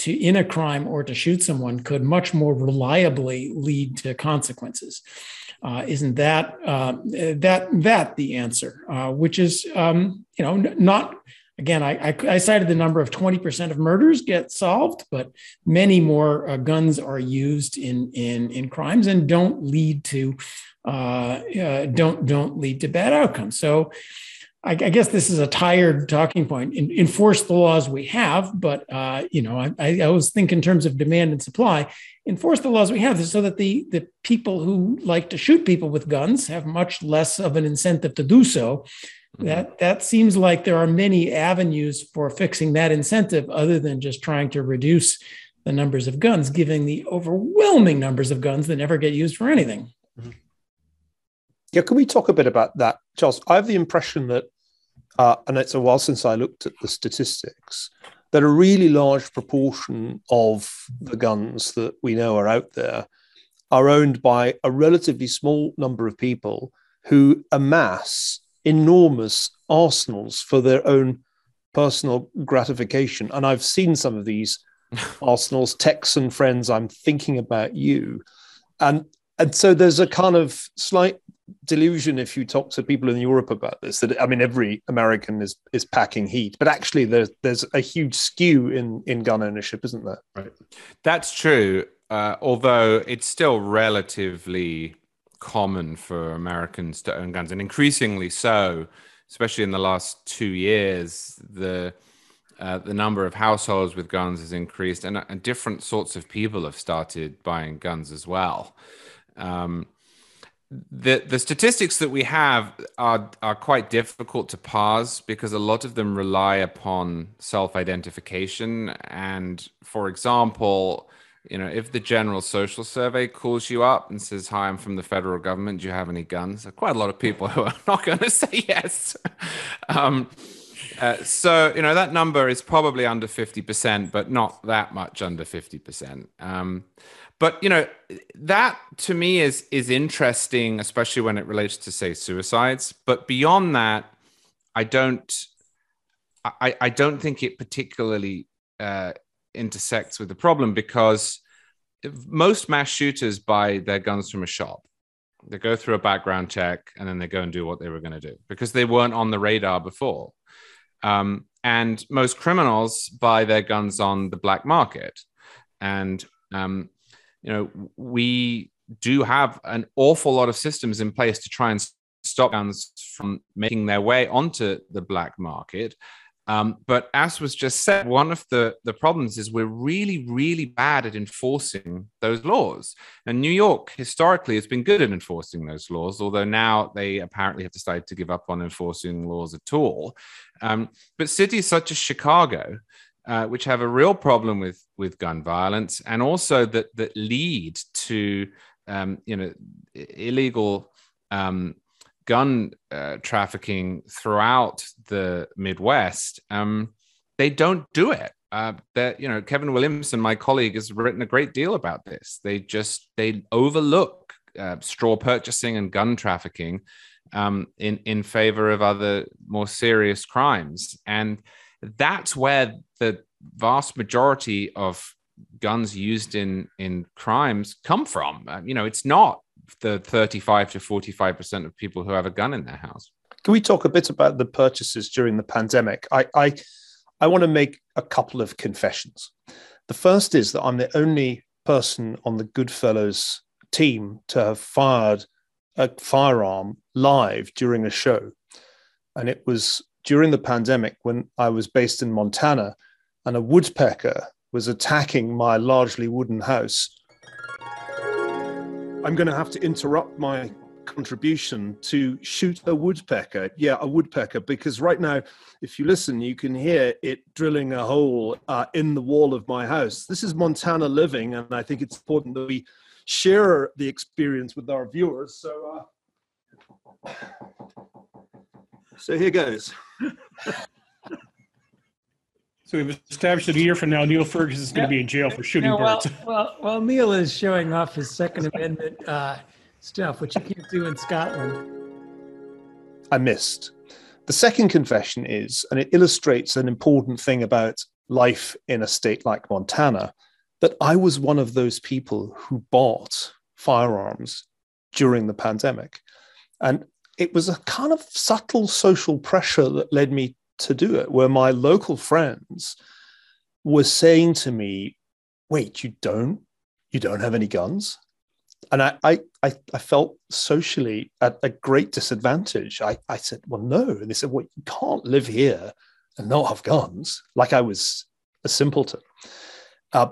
to in a crime or to shoot someone could much more reliably lead to consequences. Uh, isn't that uh, that that the answer? Uh, which is um, you know not again. I, I, I, cited the number of twenty percent of murders get solved, but many more uh, guns are used in in in crimes and don't lead to uh, uh, don't don't lead to bad outcomes. So I, I, guess this is a tired talking point. In, enforce the laws we have, but uh, you know, I, I, always think in terms of demand and supply. Enforce the laws we have so that the the people who like to shoot people with guns have much less of an incentive to do so. Mm-hmm. That that seems like there are many avenues for fixing that incentive, other than just trying to reduce the numbers of guns, given the overwhelming numbers of guns that never get used for anything. Mm-hmm. Yeah, can we talk a bit about that, Charles? I have the impression that, uh, and it's a while since I looked at the statistics, that a really large proportion of the guns that we know are out there are owned by a relatively small number of people who amass enormous arsenals for their own personal gratification. And I've seen some of these arsenals, Texan friends, I'm thinking about you. And and so there's a kind of slight delusion if you talk to people in Europe about this that I mean every American is is packing heat, but actually there's there's a huge skew in in gun ownership, isn't there? Right. That's true. Uh, although it's still relatively common for Americans to own guns, and increasingly so, especially in the last two years, the uh, the number of households with guns has increased, and, and, different sorts of people have started buying guns as well. Um, the the statistics that we have are are quite difficult to parse because a lot of them rely upon self identification, and for example you know, if the General Social Survey calls you up and says, "Hi, I'm from the federal government. Do you have any guns?" There are quite a lot of people who are not going to say yes. um, uh, so you know that number is probably under fifty percent, but not that much under fifty percent. Um, but you know that to me is is interesting, especially when it relates to say suicides. But beyond that, I don't, I, I don't think it particularly uh, intersects with the problem because most mass shooters buy their guns from a shop. They go through a background check and then they go and do what they were going to do because they weren't on the radar before. Um, and most criminals buy their guns on the black market. And, um, you know, we do have an awful lot of systems in place to try and stop guns from making their way onto the black market. Um, but as was just said, one of the, the problems is we're really, really bad at enforcing those laws. And New York historically has been good at enforcing those laws, although now they apparently have decided to give up on enforcing laws at all. Um, but cities such as Chicago, uh, which have a real problem with, with gun violence and also that, that lead to um, you know, illegal um, gun uh, trafficking throughout the Midwest, um, they don't do it. Uh, that you know, Kevin Williamson, my colleague, has written a great deal about this. They just they overlook uh, straw purchasing and gun trafficking um, in in favor of other more serious crimes, and that's where the vast majority of guns used in in crimes come from. Uh, you know, it's not the 35 to 45% of people who have a gun in their house. Can we talk a bit about the purchases during the pandemic? I, I, I want to make a couple of confessions. The first is that I'm the only person on the Goodfellows team to have fired a firearm live during a show. And it was during the pandemic when I was based in Montana and a woodpecker was attacking my largely wooden house I'm going to have to interrupt my contribution to shoot a woodpecker. Yeah, a woodpecker, because right now, if you listen, you can hear it drilling a hole uh, in the wall of my house. This is Montana living, and I think it's important that we share the experience with our viewers. So, uh, so here goes. So we've established that a year from now, Niall Ferguson is going to be in jail for shooting well, birds. Well, well, Niall is showing off his Second Amendment uh, stuff, which you can't do in Scotland. I missed. The second confession is, and it illustrates an important thing about life in a state like Montana, that I was one of those people who bought firearms during the pandemic. And it was a kind of subtle social pressure that led me to do it, where my local friends were saying to me, wait, you don't, you don't have any guns? And I, I, I, felt socially at a great disadvantage. I, I said, well, no. And they said, well, you can't live here and not have guns. Like I was a simpleton. Uh,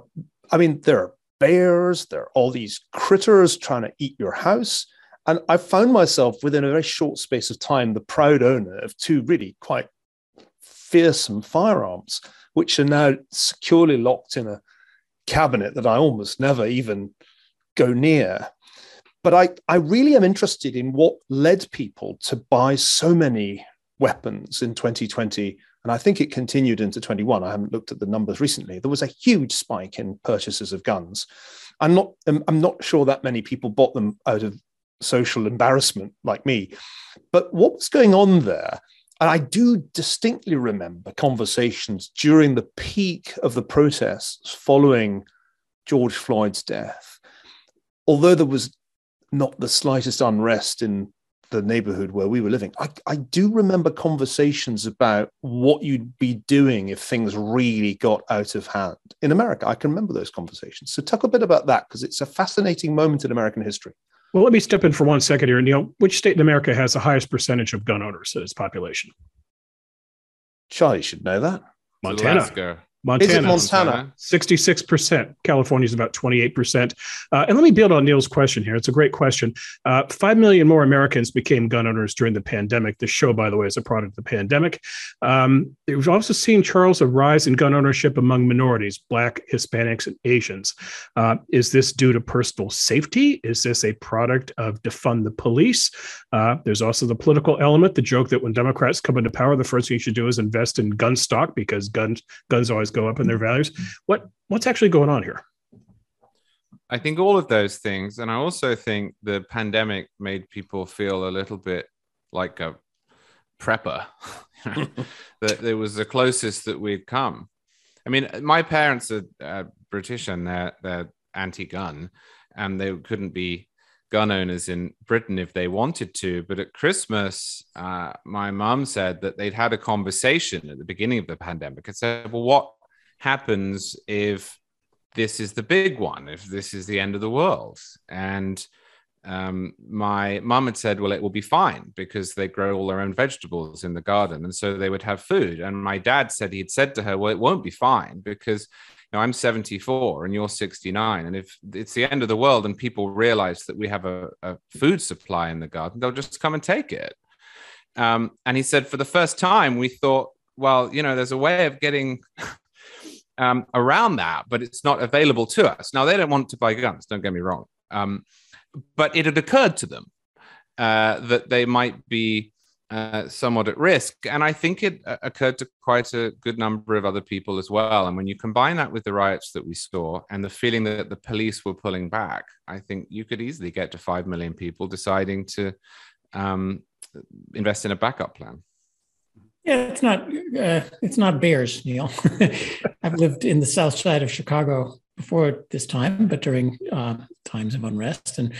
I mean, there are bears, there are all these critters trying to eat your house. And I found myself within a very short space of time the proud owner of two really quite fearsome firearms, which are now securely locked in a cabinet that I almost never even go near. But I, I really am interested in what led people to buy so many weapons in 2020 and I think it continued into 21. I haven't looked at the numbers recently. There was a huge spike in purchases of guns. I'm not I'm not sure that many people bought them out of social embarrassment like me. But what was going on there? And I do distinctly remember conversations during the peak of the protests following George Floyd's death. Although there was not the slightest unrest in the neighborhood where we were living, I, I do remember conversations about what you'd be doing if things really got out of hand in America. I can remember those conversations. So, talk a bit about that because it's a fascinating moment in American history. Well, let me step in for one second here, Niall. Which state in America has the highest percentage of gun owners in its population? Charlie should know that. Montana. Alaska. Montana. Is it Montana? 66%. California is about 28%. Uh, and let me build on Niall's question here. It's a great question. Uh, 5 million more Americans became gun owners during the pandemic. This show, by the way, is a product of the pandemic. Um, we've also seen, Charles, a rise in gun ownership among minorities, Black, Hispanics, and Asians. Uh, is this due to personal safety? Is this a product of defund the police? Uh, there's also the political element, the joke that when Democrats come into power, the first thing you should do is invest in gun stock because guns, guns always go up in their values. What what's actually going on here? I think all of those things, and I also think the pandemic made people feel a little bit like a prepper. that it was the closest that we'd come. I mean, my parents are uh, British and they're they're anti-gun, and they couldn't be gun owners in Britain if they wanted to. But at Christmas, uh, my mum said that they'd had a conversation at the beginning of the pandemic and said, "Well, what happens if this is the big one, if this is the end of the world. And um, my mum had said, well, it will be fine because they grow all their own vegetables in the garden. And so they would have food. And my dad said, he'd said to her, well, it won't be fine because you know, I'm 74 and you're 69. And if it's the end of the world and people realize that we have a, a food supply in the garden, they'll just come and take it. Um, and he said, for the first time, we thought, well, you know, there's a way of getting um, around that, but it's not available to us. Now, they don't want to buy guns, don't get me wrong. Um, but it had occurred to them uh, that they might be uh, somewhat at risk. And I think it uh, occurred to quite a good number of other people as well. And when you combine that with the riots that we saw and the feeling that the police were pulling back, I think you could easily get to 5 million people deciding to um, invest in a backup plan. Yeah, it's not uh, it's not bears, Niall. I've lived in the south side of Chicago before this time, but during uh, times of unrest, and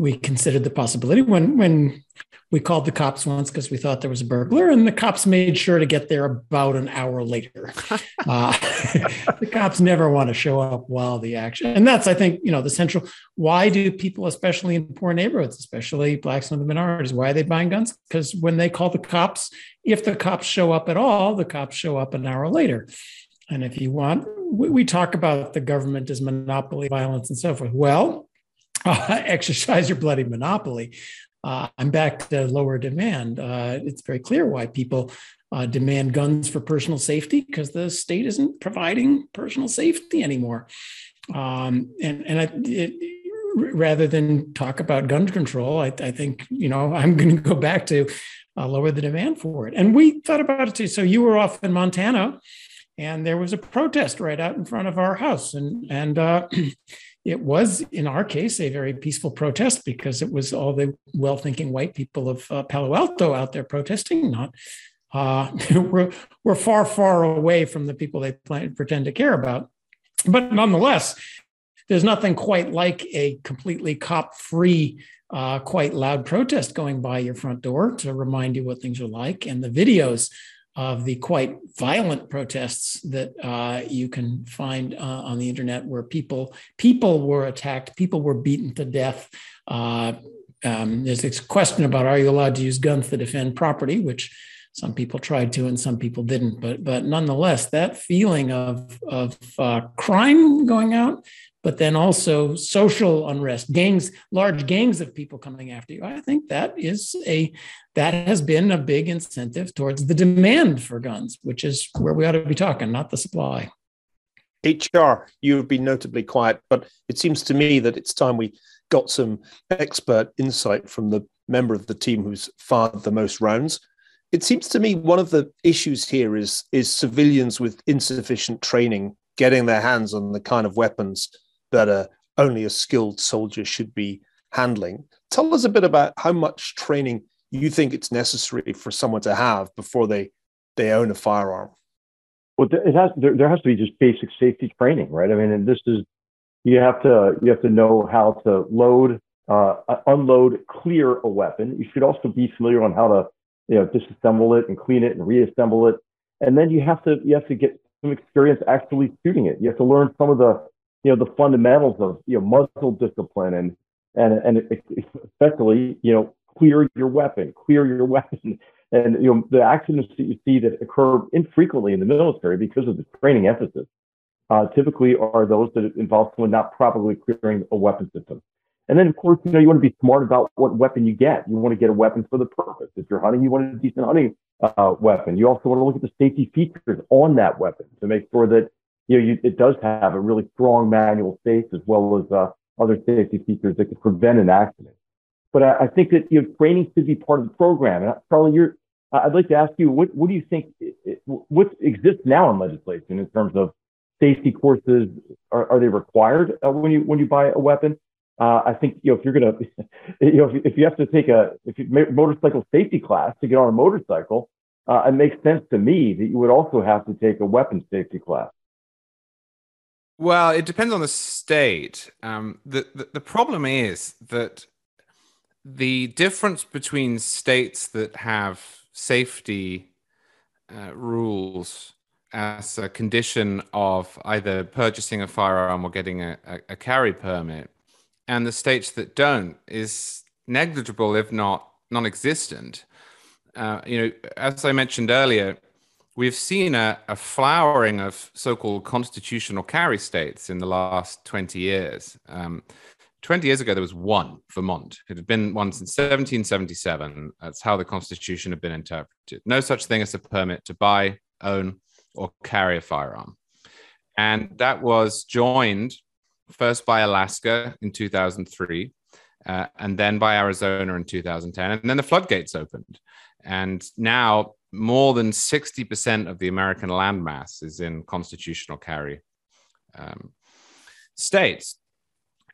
we considered the possibility when when we called the cops once because we thought there was a burglar, and the cops made sure to get there about an hour later. uh, the cops never want to show up while the action, and that's, I think, you know, the central. Why do people, especially in poor neighborhoods, especially blacks and the minorities, why are they buying guns? Because when they call the cops, if the cops show up at all, the cops show up an hour later. And if you want, we, we talk about the government as monopoly violence and so forth. Well, uh, exercise your bloody monopoly uh, I'm back to lower demand. Uh, it's very clear why people uh, demand guns for personal safety because the state isn't providing personal safety anymore. Um, and and I, it, rather than talk about gun control, I, I think you know I'm going to go back to uh, lower the demand for it. And we thought about it too. So you were off in Montana, and there was a protest right out in front of our house, and and it was, in our case, a very peaceful protest because it was all the well thinking white people of uh, Palo Alto out there protesting, not. Uh, we're, we're far, far away from the people they plan, pretend to care about. But nonetheless, there's nothing quite like a completely cop free, uh, quite loud protest going by your front door to remind you what things are like. And the videos of the quite violent protests that uh, you can find uh, on the internet where people people were attacked, people were beaten to death. Uh, um, there's this question about are you allowed to use guns to defend property, which some people tried to and some people didn't. But but nonetheless, that feeling of of uh, crime going out but then also social unrest, gangs, large gangs of people coming after you. I think that is a that has been a big incentive towards the demand for guns, which is where we ought to be talking, not the supply. HR, you have been notably quiet, but it seems to me that it's time we got some expert insight from the member of the team who's fired the most rounds. it seems to me one of the issues here is is civilians with insufficient training getting their hands on the kind of weapons that a, only a skilled soldier should be handling. Tell us a bit about how much training you think it's necessary for someone to have before they they own a firearm. Well, it has there, there has to be just basic safety training, right? I mean, and this is you have to you have to know how to load, uh, unload, clear a weapon. You should also be familiar on how to you know disassemble it and clean it and reassemble it, and then you have to you have to get some experience actually shooting it. You have to learn some of the you know the fundamentals of you know muzzle discipline and and and especially you know clear your weapon, clear your weapon. And you know the accidents that you see that occur infrequently in the military because of the training emphasis uh, typically are those that involve someone not properly clearing a weapon system. And then, of course, you know, you want to be smart about what weapon you get. You want to get a weapon for the purpose. If you're hunting, you want a decent hunting uh, weapon. You also want to look at the safety features on that weapon to make sure that you know you, it does have a really strong manual safe as well as uh, other safety features that could prevent an accident. But I, I, think that you know training should be part of the program. And Charlie, you're I'd like to ask you what what do you think what exists now in legislation in terms of safety courses are, are they required uh, when you when you buy a weapon? Uh, I think you know if you're gonna you know if, if you have to take a if you motorcycle safety class to get on a motorcycle, uh, it makes sense to me that you would also have to take a weapons safety class. Well, it depends on the state. Um, the, the the problem is that the difference between states that have safety uh, rules as a condition of either purchasing a firearm or getting a, a, a carry permit, and the states that don't is negligible, if not non-existent. Uh, you know, as I mentioned earlier, we've seen a, a, flowering of so-called constitutional carry states in the last 20 years. Um, 20 years ago, there was one, Vermont. It had been one since 1777. That's how the Constitution had been interpreted. No such thing as a permit to buy, own, or carry a firearm. And that was joined first by Alaska in 2003, uh, and then by Arizona in 2010. And then the floodgates opened. And now more than 60% of the American landmass is in constitutional carry um, states.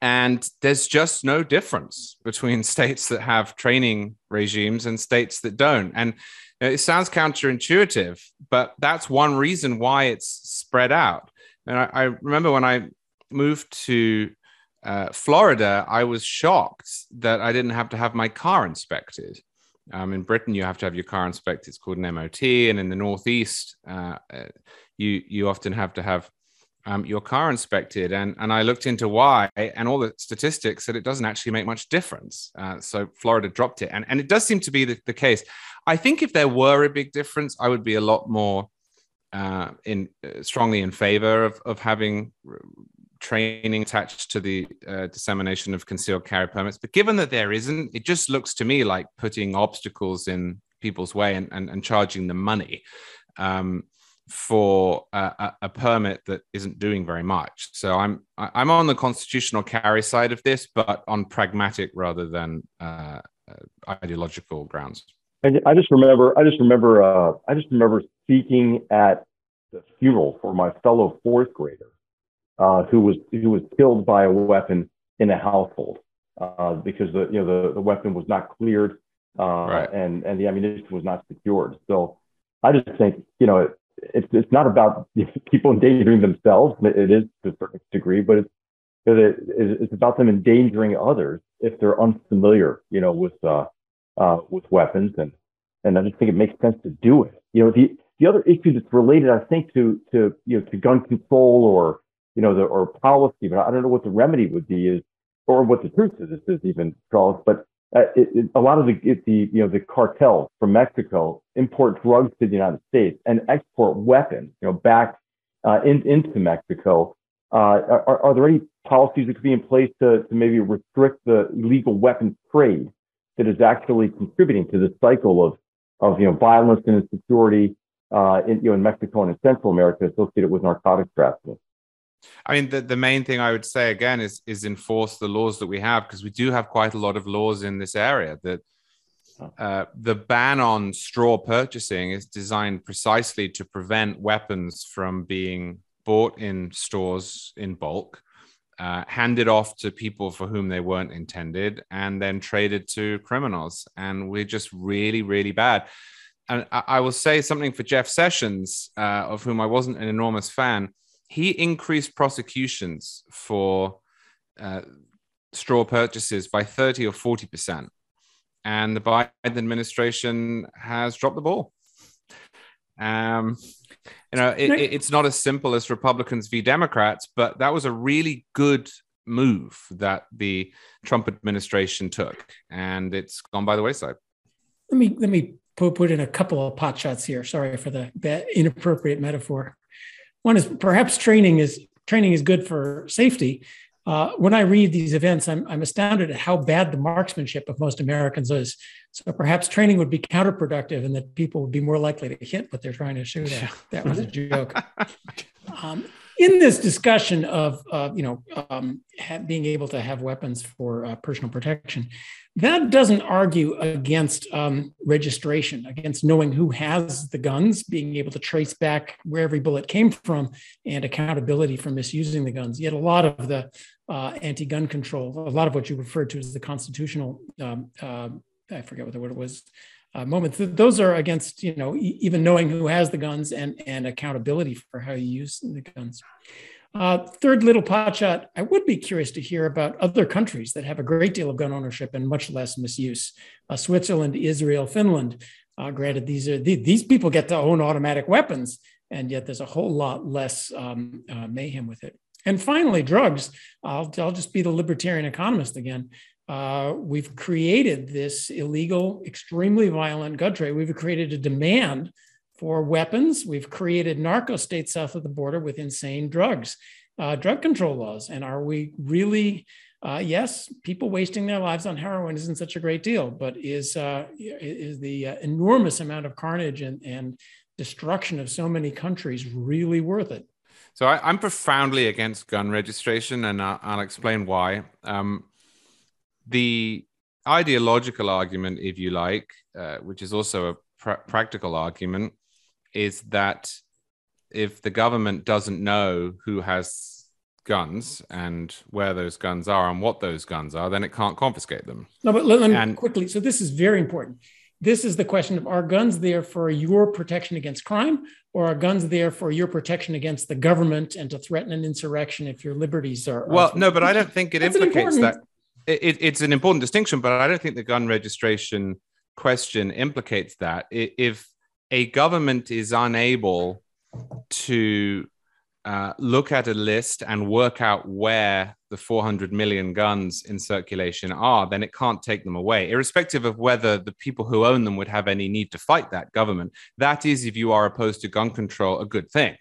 And there's just no difference between states that have training regimes and states that don't. And it sounds counterintuitive, but that's one reason why it's spread out. And I, I remember when I moved to uh, Florida, I was shocked that I didn't have to have my car inspected. Um, in Britain, you have to have your car inspected. It's called an MOT, and in the Northeast, uh, uh, you you often have to have um, your car inspected. And and I looked into why, and all the statistics said it doesn't actually make much difference. Uh, so Florida dropped it, and and it does seem to be the, the, case. I think if there were a big difference, I would be a lot more uh, in uh, strongly in favor of of having training attached to the uh, dissemination of concealed carry permits. But given that there isn't, it just looks to me like putting obstacles in people's way and, and, and charging them money um, for a, a, permit that isn't doing very much. So I'm I'm on the constitutional carry side of this, but on pragmatic rather than uh, uh ideological grounds. And I just remember I just remember uh, I just remember speaking at the funeral for my fellow fourth grader uh, who was who was killed by a weapon in a household uh, because the you know the, the weapon was not cleared uh, right. and and the ammunition was not secured. So I just think you know it, it's it's not about people endangering themselves. It is to a certain degree, but it's it's about them endangering others if they're unfamiliar, you know, with uh, uh, with weapons, and and I just think it makes sense to do it. You know, the the other issue that's related, I think, to to you know to gun control or you know, the, or policy, but I don't know what the remedy would be is, or what the truth is, this is even, Charles, but uh, it, it, a lot of the, it, the, you know, the cartels from Mexico import drugs to the United States and export weapons, you know, back uh, in, into Mexico. Uh, are, are there any policies that could be in place to, to maybe restrict the illegal weapons trade that is actually contributing to the cycle of, of, you know, violence and insecurity, uh, in, you know, in Mexico and in Central America associated with narcotics trafficking? I mean, the, the main thing I would say again is is enforce the laws that we have because we do have quite a lot of laws in this area that uh, the ban on straw purchasing is designed precisely to prevent weapons from being bought in stores in bulk, uh, handed off to people for whom they weren't intended, and then traded to criminals. And we're just really, really bad. And I, I will say something for Jeff Sessions, uh, of whom I wasn't an enormous fan. He increased prosecutions for uh, straw purchases by 30 or 40 percent and the Biden administration has dropped the ball. Um, you know, it, it's not as simple as Republicans v. Democrats, but that was a really good move that the Trump administration took, and it's gone by the wayside. Let me let me put, put in a couple of pot shots here. Sorry for the inappropriate metaphor. One is perhaps training is training is good for safety, uh, when I read these events, I'm, I'm astounded at how bad the marksmanship of most Americans is. So perhaps training would be counterproductive and that people would be more likely to hit what they're trying to shoot at. That was a joke. Um, in this discussion of uh, you know um, being able to have weapons for uh, personal protection, that doesn't argue against um, registration, against knowing who has the guns, being able to trace back where every bullet came from, and accountability for misusing the guns. Yet a lot of the uh, anti-gun control, a lot of what you referred to as the constitutional, um, uh, I forget what the word was, uh, moment. Those are against, you know, e- even knowing who has the guns and, and accountability for how you use the guns. Uh, third little pot shot, I would be curious to hear about other countries that have a great deal of gun ownership and much less misuse. Uh, Switzerland, Israel, Finland. Uh, granted, these are these people get to own automatic weapons, and yet there's a whole lot less um, uh, mayhem with it. And finally, drugs. I'll, I'll just be the libertarian economist again. Uh, we've created this illegal, extremely violent gun trade. We've created a demand for weapons. We've created narco states south of the border with insane drugs, uh, drug control laws. And are we really? Uh, yes, people wasting their lives on heroin isn't such a great deal, but is uh, is the uh, enormous amount of carnage and, and destruction of so many countries really worth it? So I, am profoundly against gun registration, and I'll, I'll explain why. Um, the ideological argument, if you like, uh, which is also a pr- practical argument, is that if the government doesn't know who has guns and where those guns are and what those guns are, then it can't confiscate them. No, but let, let me and, quickly. So this is very important. This is the question of are guns there for your protection against crime or are guns there for your protection against the government and to threaten an insurrection if your liberties are. Well, no, but I don't think it implicates that. It, it's an important distinction, but I don't think the gun registration question implicates that. If a government is unable to uh, look at a list and work out where the 400 million guns in circulation are, then it can't take them away, irrespective of whether the people who own them would have any need to fight that government. That is, if you are opposed to gun control, a good thing.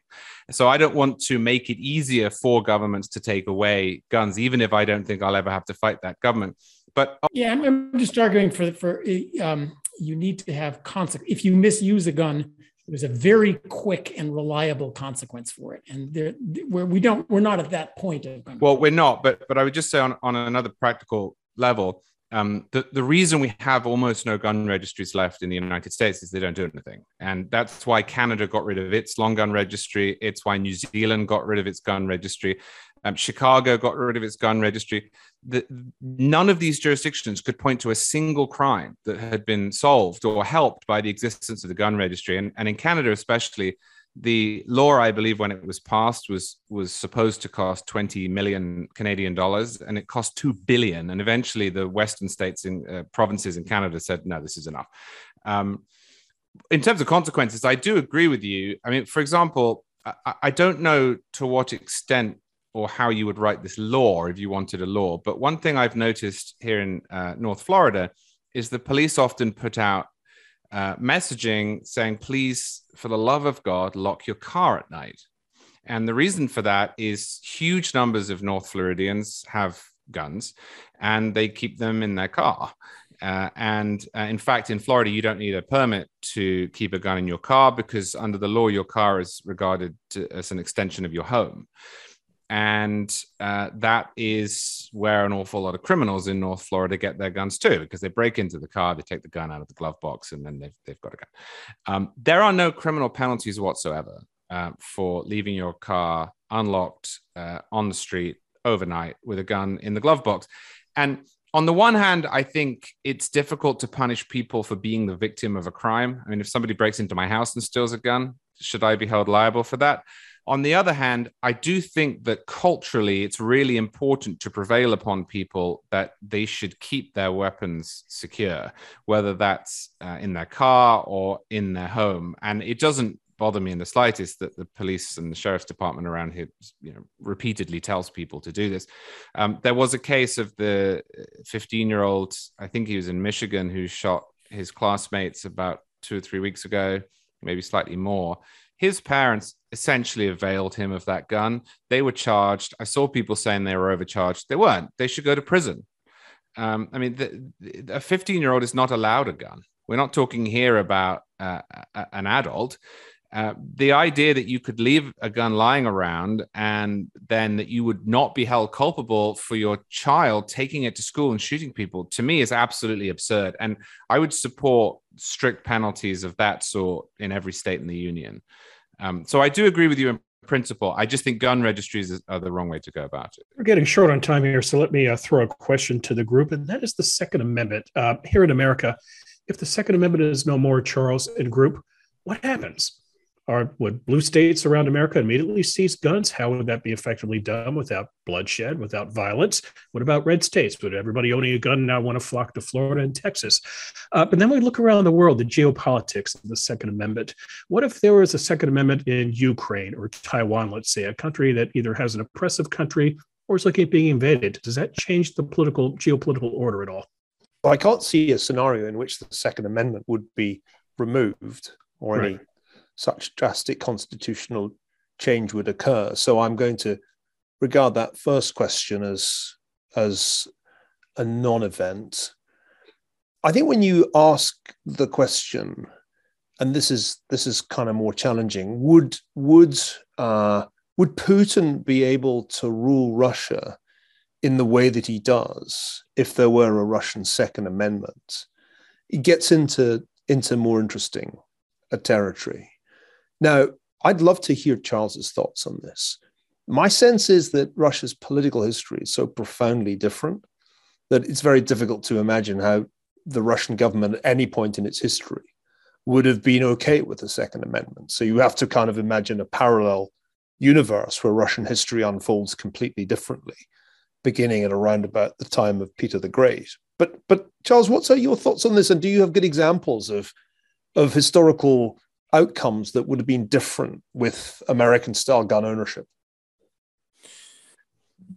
So I don't want to make it easier for governments to take away guns, even if I don't think I'll ever have to fight that government. But yeah, I'm just arguing for for um, you need to have consequence. If you misuse a gun, there's a very quick and reliable consequence for it and there where we don't we're not at that point of well we're not but but i would just say on, on another practical level um, the, the reason we have almost no gun registries left in the United States is they don't do anything. And that's why Canada got rid of its long gun registry. It's why New Zealand got rid of its gun registry. Um, Chicago got rid of its gun registry. None of these jurisdictions could point to a single crime that had been solved or helped by the existence of the gun registry. And, and in Canada, especially, the law, I believe, when it was passed, was was supposed to cost 20 million Canadian dollars, and it cost two billion. And eventually, the Western states and uh, provinces in Canada said, "No, this is enough." Um, in terms of consequences, I do agree with you. I mean, for example, I, I don't know to what extent or how you would write this law if you wanted a law. But one thing I've noticed here in uh, North Florida is the police often put out uh, messaging saying, please, for the love of God, lock your car at night. And the reason for that is huge numbers of North Floridians have guns and they keep them in their car. Uh, and uh, in fact, in Florida, you don't need a permit to keep a gun in your car because under the law, your car is regarded to, as an extension of your home. And uh, that is where an awful lot of criminals in North Florida get their guns too, because they break into the car, they take the gun out of the glove box, and then they've, they've got a gun. Um, there are no criminal penalties whatsoever uh, for leaving your car unlocked uh, on the street overnight with a gun in the glove box. And on the one hand, I think it's difficult to punish people for being the victim of a crime. I mean, if somebody breaks into my house and steals a gun, should I be held liable for that? On the other hand, I do think that culturally it's really important to prevail upon people that they should keep their weapons secure, whether that's uh, in their car or in their home. And it doesn't bother me in the slightest that the police and the sheriff's department around here, you know, repeatedly tells people to do this. Um, there was a case of the 15 year old, I think he was in Michigan, who shot his classmates about two or three weeks ago, maybe slightly more his parents essentially availed him of that gun. They were charged. I saw people saying they were overcharged. They weren't. They should go to prison. Um, I mean, the, the, a 15 year old is not allowed a gun. We're not talking here about uh, an adult. Uh, the idea that you could leave a gun lying around and then that you would not be held culpable for your child taking it to school and shooting people to me is absolutely absurd. And I would support strict penalties of that sort in every state in the union. Um, so I do agree with you in principle. I just think gun registries are the wrong way to go about it. We're getting short on time here, so let me uh, throw a question to the group, and that is the Second Amendment. Uh, here in America, if the Second Amendment is no more, Charles and group, what happens? Are would blue states around America immediately seize guns? How would that be effectively done without bloodshed, without violence? What about red states? Would everybody owning a gun now want to flock to Florida and Texas? Uh, but then we look around the world, the geopolitics of the Second Amendment. What if there was a Second Amendment in Ukraine or Taiwan, let's say, a country that either has an oppressive country or is looking at being invaded? Does that change the political geopolitical order at all? I can't see a scenario in which the Second Amendment would be removed or right. Such drastic constitutional change would occur. So I'm going to regard that first question as as a non-event. I think when you ask the question, and this is this is kind of more challenging, would would uh, would Putin be able to rule Russia in the way that he does if there were a Russian Second Amendment? It gets into into more interesting a territory. Now, I'd love to hear Charles's thoughts on this. My sense is that Russia's political history is so profoundly different that it's very difficult to imagine how the Russian government at any point in its history would have been okay with the Second Amendment. So you have to kind of imagine a parallel universe where Russian history unfolds completely differently, beginning at around about the time of Peter the Great. But but Charles, what are uh, your thoughts on this? And do you have good examples of of historical outcomes that would have been different with American style gun ownership?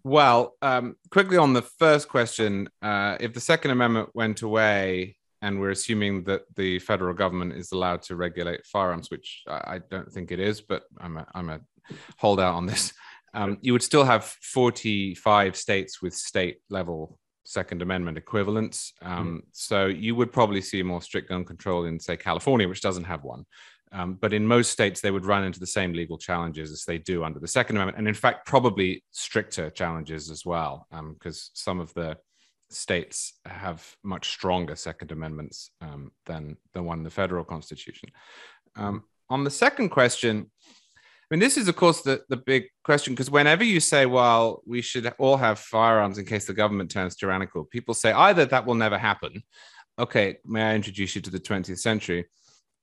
Well, um, quickly on the first question, uh, if the Second Amendment went away, and we're assuming that the federal government is allowed to regulate firearms, which I, don't think it is, but I'm a, I'm a holdout on this. Um, you would still have 45 states with state level Second Amendment equivalents. Um, mm. So you would probably see more strict gun control in, say, California, which doesn't have one. Um, but in most states, they would run into the same legal challenges as they do under the Second Amendment, and in fact, probably stricter challenges as well, because um, some of the states have much stronger Second Amendments um, than the one in the federal Constitution. Um, on the second question, I mean, this is, of course, the, the big question because whenever you say, well, we should all have firearms in case the government turns tyrannical, people say either that will never happen. Okay, may I introduce you to the 20th century?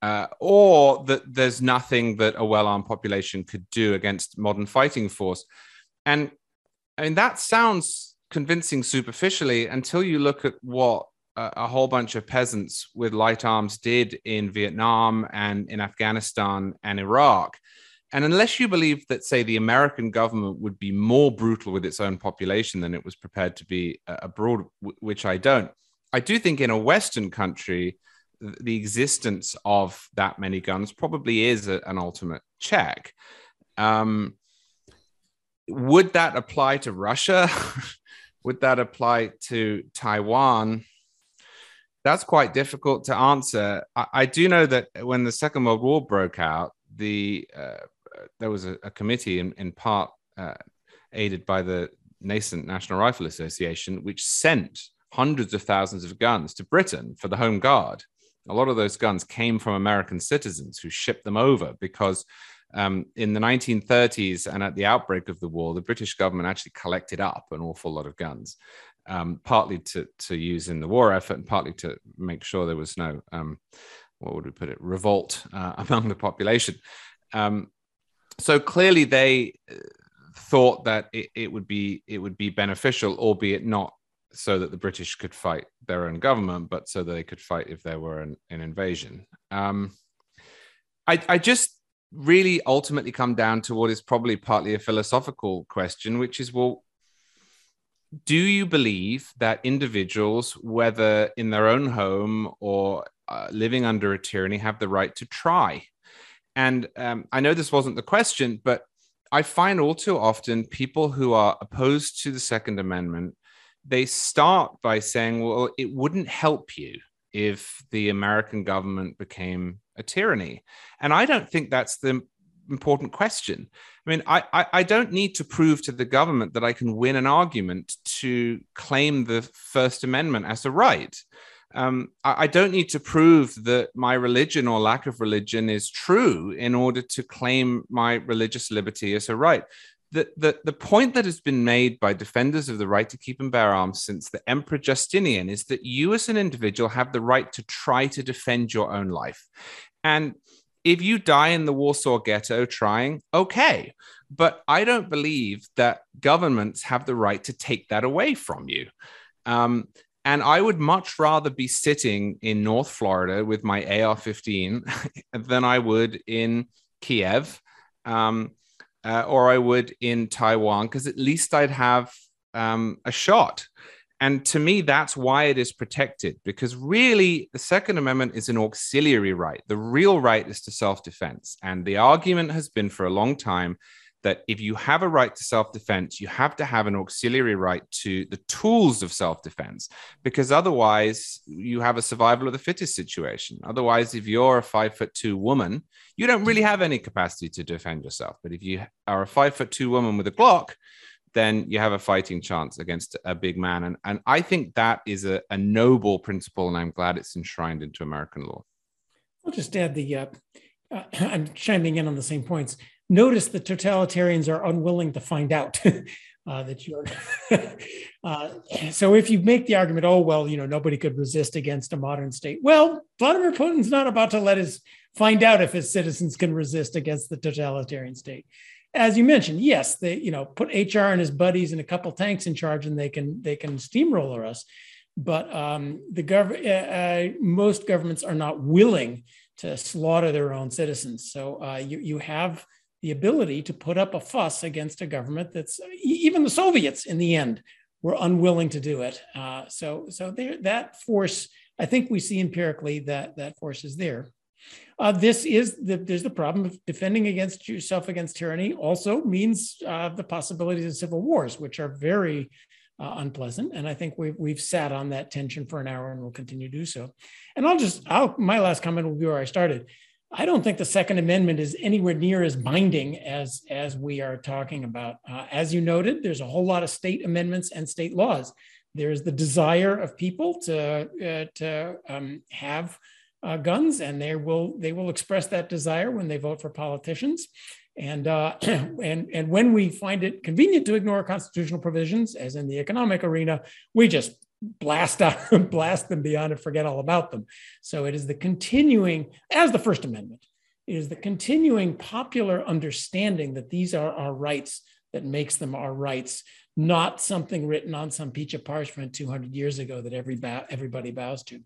Uh, or that there's nothing that a well-armed population could do against modern fighting force. And I mean that sounds convincing superficially until you look at what a, a whole bunch of peasants with light arms did in Vietnam and in Afghanistan and Iraq. And unless you believe that, say, the American government would be more brutal with its own population than it was prepared to be uh, abroad, which I don't, I do think in a Western country, the existence of that many guns probably is a, an ultimate check. Um, would that apply to Russia? would that apply to Taiwan? That's quite difficult to answer. I, I, do know that when the Second World War broke out, the uh, there was a, a committee in, in part uh, aided by the nascent National Rifle Association, which sent hundreds of thousands of guns to Britain for the Home Guard. A lot of those guns came from American citizens who shipped them over because um, in the 1930s and at the outbreak of the war, the British government actually collected up an awful lot of guns, um, partly to, to use in the war effort and partly to make sure there was no, um, what would we put it, revolt uh, among the population. Um, so clearly they uh, thought that it, it would be it would be beneficial, albeit not so that the British could fight their own government, but so that they could fight if there were an, an invasion. Um, I, I just really ultimately come down to what is probably partly a philosophical question, which is well, do you believe that individuals, whether in their own home or uh, living under a tyranny, have the right to try? And um, I know this wasn't the question, but I find all too often people who are opposed to the Second Amendment, they start by saying, well, it wouldn't help you if the American government became a tyranny. And I don't think that's the important question. I mean, I, I, I, don't need to prove to the government that I can win an argument to claim the First Amendment as a right. Um, I, I, don't need to prove that my religion or lack of religion is true in order to claim my religious liberty as a right the, the, the point that has been made by defenders of the right to keep and bear arms since the Emperor Justinian is that you, as an individual, have the right to try to defend your own life. And if you die in the Warsaw Ghetto trying, okay. But I don't believe that governments have the right to take that away from you. Um, and I would much rather be sitting in North Florida with my AR 15 than I would in Kiev. Um, uh, or I would in Taiwan, because at least I'd have um, a shot. And to me, that's why it is protected, because really the Second Amendment is an auxiliary right. The real right is to self defense. And the argument has been for a long time that if you have a right to self defense, you have to have an auxiliary right to the tools of self defense, because otherwise you have a survival of the fittest situation. Otherwise, if you're a five foot two woman, you don't really have any capacity to defend yourself. But if you are a five foot two woman with a Glock, then you have a fighting chance against a big man. And, and I think that is a, a noble principle, and I'm glad it's enshrined into American law. I'll just add the, uh, uh, I'm chiming in on the same points notice the totalitarians are unwilling to find out uh, that you're. uh, so if you make the argument, oh well, you know nobody could resist against a modern state. Well, Vladimir Putin's not about to let us find out if his citizens can resist against the totalitarian state. As you mentioned, yes, they you know put HR and his buddies and a couple tanks in charge, and they can they can steamroller us. But um, the gov- uh, uh most governments are not willing to slaughter their own citizens. So uh, you you have the ability to put up a fuss against a government that's even the Soviets in the end were unwilling to do it. Uh, so so there, that force, I think we see empirically that that force is there. Uh, this is the, there's the problem of defending against yourself against tyranny also means uh, the possibilities of civil wars, which are very uh, unpleasant. And I think we've, we've sat on that tension for an hour and we'll continue to do so. And I'll just, I'll, my last comment will be where I started. I don't think the Second Amendment is anywhere near as binding as, as we are talking about. Uh, as you noted, there's a whole lot of state amendments and state laws. There's the desire of people to, uh, to um, have uh, guns, and they will, they will express that desire when they vote for politicians. And, uh, and, and when we find it convenient to ignore constitutional provisions, as in the economic arena, we just blast out, blast them beyond and forget all about them. So it is the continuing, as the First Amendment, it is the continuing popular understanding that these are our rights that makes them our rights, not something written on some peach of parchment 200 years ago that every bow, everybody bows to.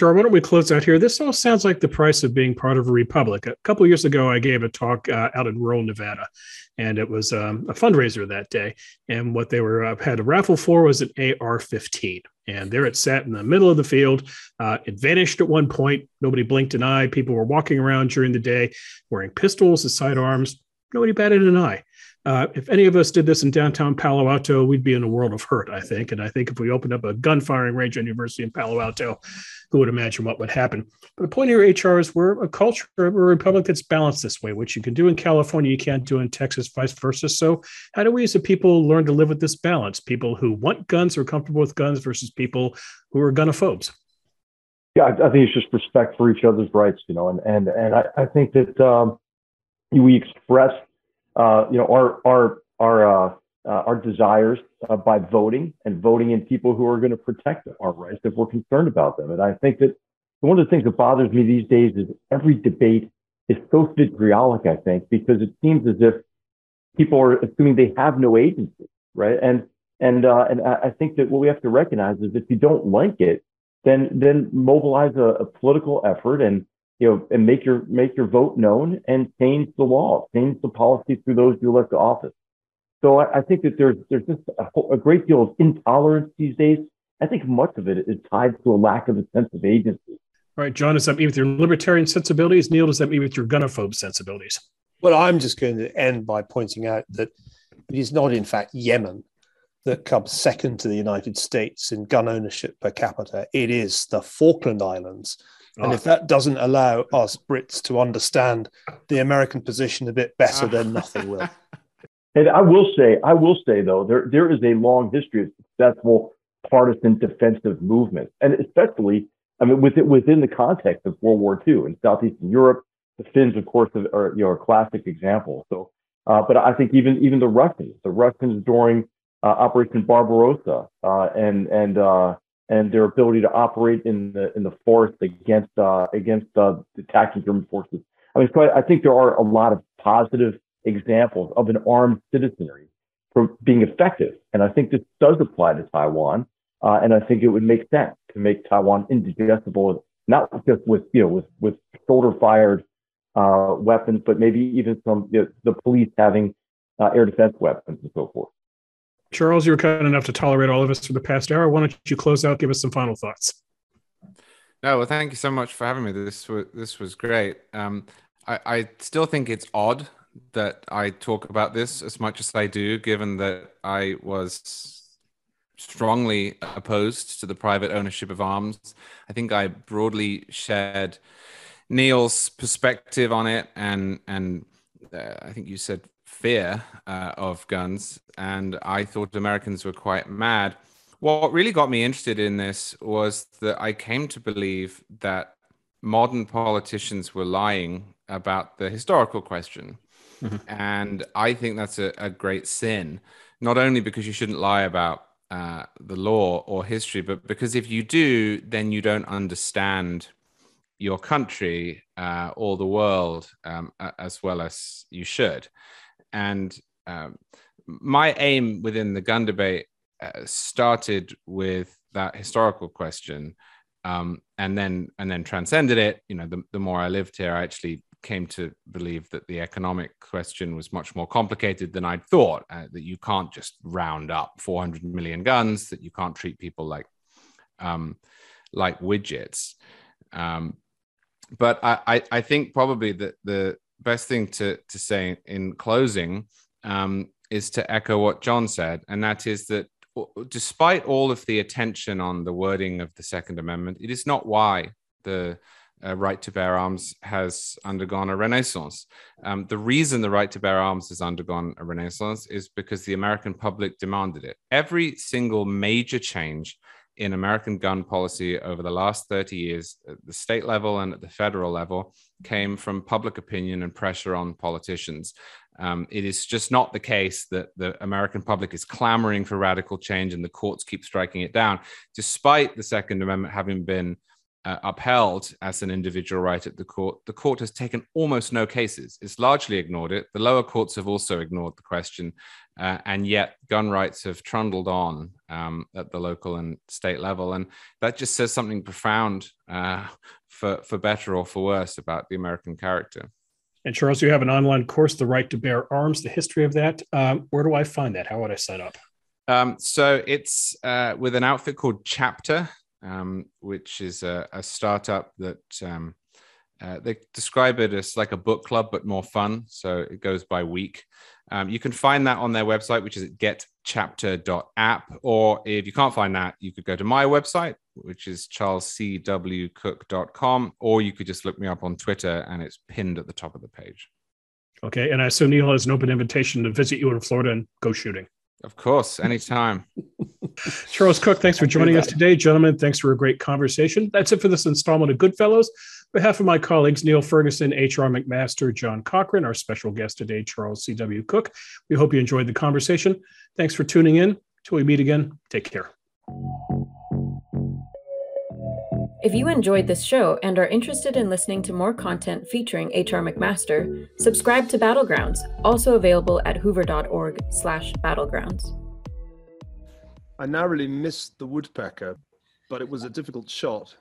HR, why don't we close out here? This all sounds like the price of being part of a republic. A couple years ago, I gave a talk uh, out in rural Nevada, and it was um, a fundraiser that day. And what they were uh, had a raffle for was an AR-15, and there it sat in the middle of the field. Uh, it vanished at one point. Nobody blinked an eye. People were walking around during the day wearing pistols as sidearms. nobody batted an eye. Uh, if any of us did this in downtown Palo Alto, we'd be in a world of hurt, I think. And I think if we opened up a gun firing range at University in Palo Alto, who would imagine what would happen? But the point here, HR, is we're a culture, we're a republic that's balanced this way, which you can do in California, you can't do in Texas, vice versa. So, how do we as a people learn to live with this balance? People who want guns, or comfortable with guns, versus people who are gunophobes. Yeah, I, think it's just respect for each other's rights, you know, and and and I, I think that um, we express uh, you know, our our our uh, uh, our desires uh, by voting and voting in people who are going to protect our rights if we're concerned about them. And I think that one of the things that bothers me these days is every debate is so vitriolic. I think because it seems as if people are assuming they have no agency, right? And and uh, and I think that what we have to recognize is if you don't like it, then then mobilize a, a political effort and you know, and make your make your vote known and change the law, change the policy through those you elect to office. So I, I think that there's there's just a, a, great deal of intolerance these days. I think much of it is tied to a lack of a sense of agency. All right, John, does that mean with your libertarian sensibilities? Niall, does that mean with your gunophobe sensibilities? Well, I'm just going to end by pointing out that it is not, in fact, Yemen that comes second to the United States in gun ownership per capita. It is the Falkland Islands, and if that doesn't allow us Brits to understand the American position a bit better, then nothing will. And I will say, I will say though, there there is a long history of successful partisan defensive movements, and especially, I mean, within within the context of World War II in southeastern Europe, the Finns, of course, are you know a classic example. So, uh, but I think even even the Russians, the Russians during uh, Operation Barbarossa, uh, and and uh, and their ability to operate in the in the forest against uh, against uh, attacking German forces. I mean, I think there are a lot of positive examples of an armed citizenry for being effective, and I think this does apply to Taiwan. Uh, and I think it would make sense to make Taiwan indigestible, not just with you know with with shoulder fired uh, weapons, but maybe even some you know, the police having uh, air defense weapons and so forth. Charles, you were kind enough to tolerate all of us for the past hour. Why don't you close out? Give us some final thoughts. No, well, thank you so much for having me. This was this was great. Um, I, I still think it's odd that I talk about this as much as I do, given that I was strongly opposed to the private ownership of arms. I think I broadly shared Niall's perspective on it, and and uh, I think you said fear uh, of guns, and I thought Americans were quite mad. What really got me interested in this was that I came to believe that modern politicians were lying about the historical question. Mm-hmm. And I think that's a, a, great sin, not only because you shouldn't lie about uh, the law or history, but because if you do, then you don't understand your country uh, or the world um, as well as you should. And um, my aim within the gun debate uh, started with that historical question, um, and then and then transcended it. You know, the, the more I lived here, I actually came to believe that the economic question was much more complicated than I'd thought. Uh, that you can't just round up 400 million guns. That you can't treat people like um, like widgets. Um, but I, I, I think probably that the best thing to to say in closing um, is to echo what John said, and that is that despite all of the attention on the wording of the Second Amendment, it is not why the uh, right to bear arms has undergone a renaissance. Um, the reason the right to bear arms has undergone a renaissance is because the American public demanded it. Every single major change in American gun policy over the last 30 years at the state level and at the federal level came from public opinion and pressure on politicians. Um, it is just not the case that the American public is clamoring for radical change and the courts keep striking it down, despite the Second Amendment having been uh, upheld as an individual right at the court, the court has taken almost no cases. It's largely ignored it. The lower courts have also ignored the question, uh, and yet gun rights have trundled on um, at the local and state level, and that just says something profound, uh, for for better or for worse, about the American character. And Charles, you have an online course, "The Right to Bear Arms: The History of That." Um, where do I find that? How would I sign up? Um, so it's uh, with an outfit called Chapter um, which is a, a startup that um, Uh, they describe it as like a book club, but more fun. So it goes by week. Um, you can find that on their website, which is getchapter.app. Or if you can't find that, you could go to my website, which is charlescwcooke.com, or you could just look me up on Twitter and it's pinned at the top of the page. Okay. And I assume Niall has an open invitation to visit you in Florida and go shooting. Of course, anytime. Charles Cooke, thanks for joining us today. Gentlemen, thanks for a great conversation. That's it for this installment of Goodfellows. On behalf of my colleagues, Niall Ferguson, H.R. McMaster, John Cochrane, our special guest today, Charles C.W. Cooke, we hope you enjoyed the conversation. Thanks for tuning in. Till we meet again, take care. If you enjoyed this show and are interested in listening to more content featuring H.R. McMaster, subscribe to Battlegrounds, also available at hoover.org slash battlegrounds. I narrowly missed the woodpecker, but it was a difficult shot.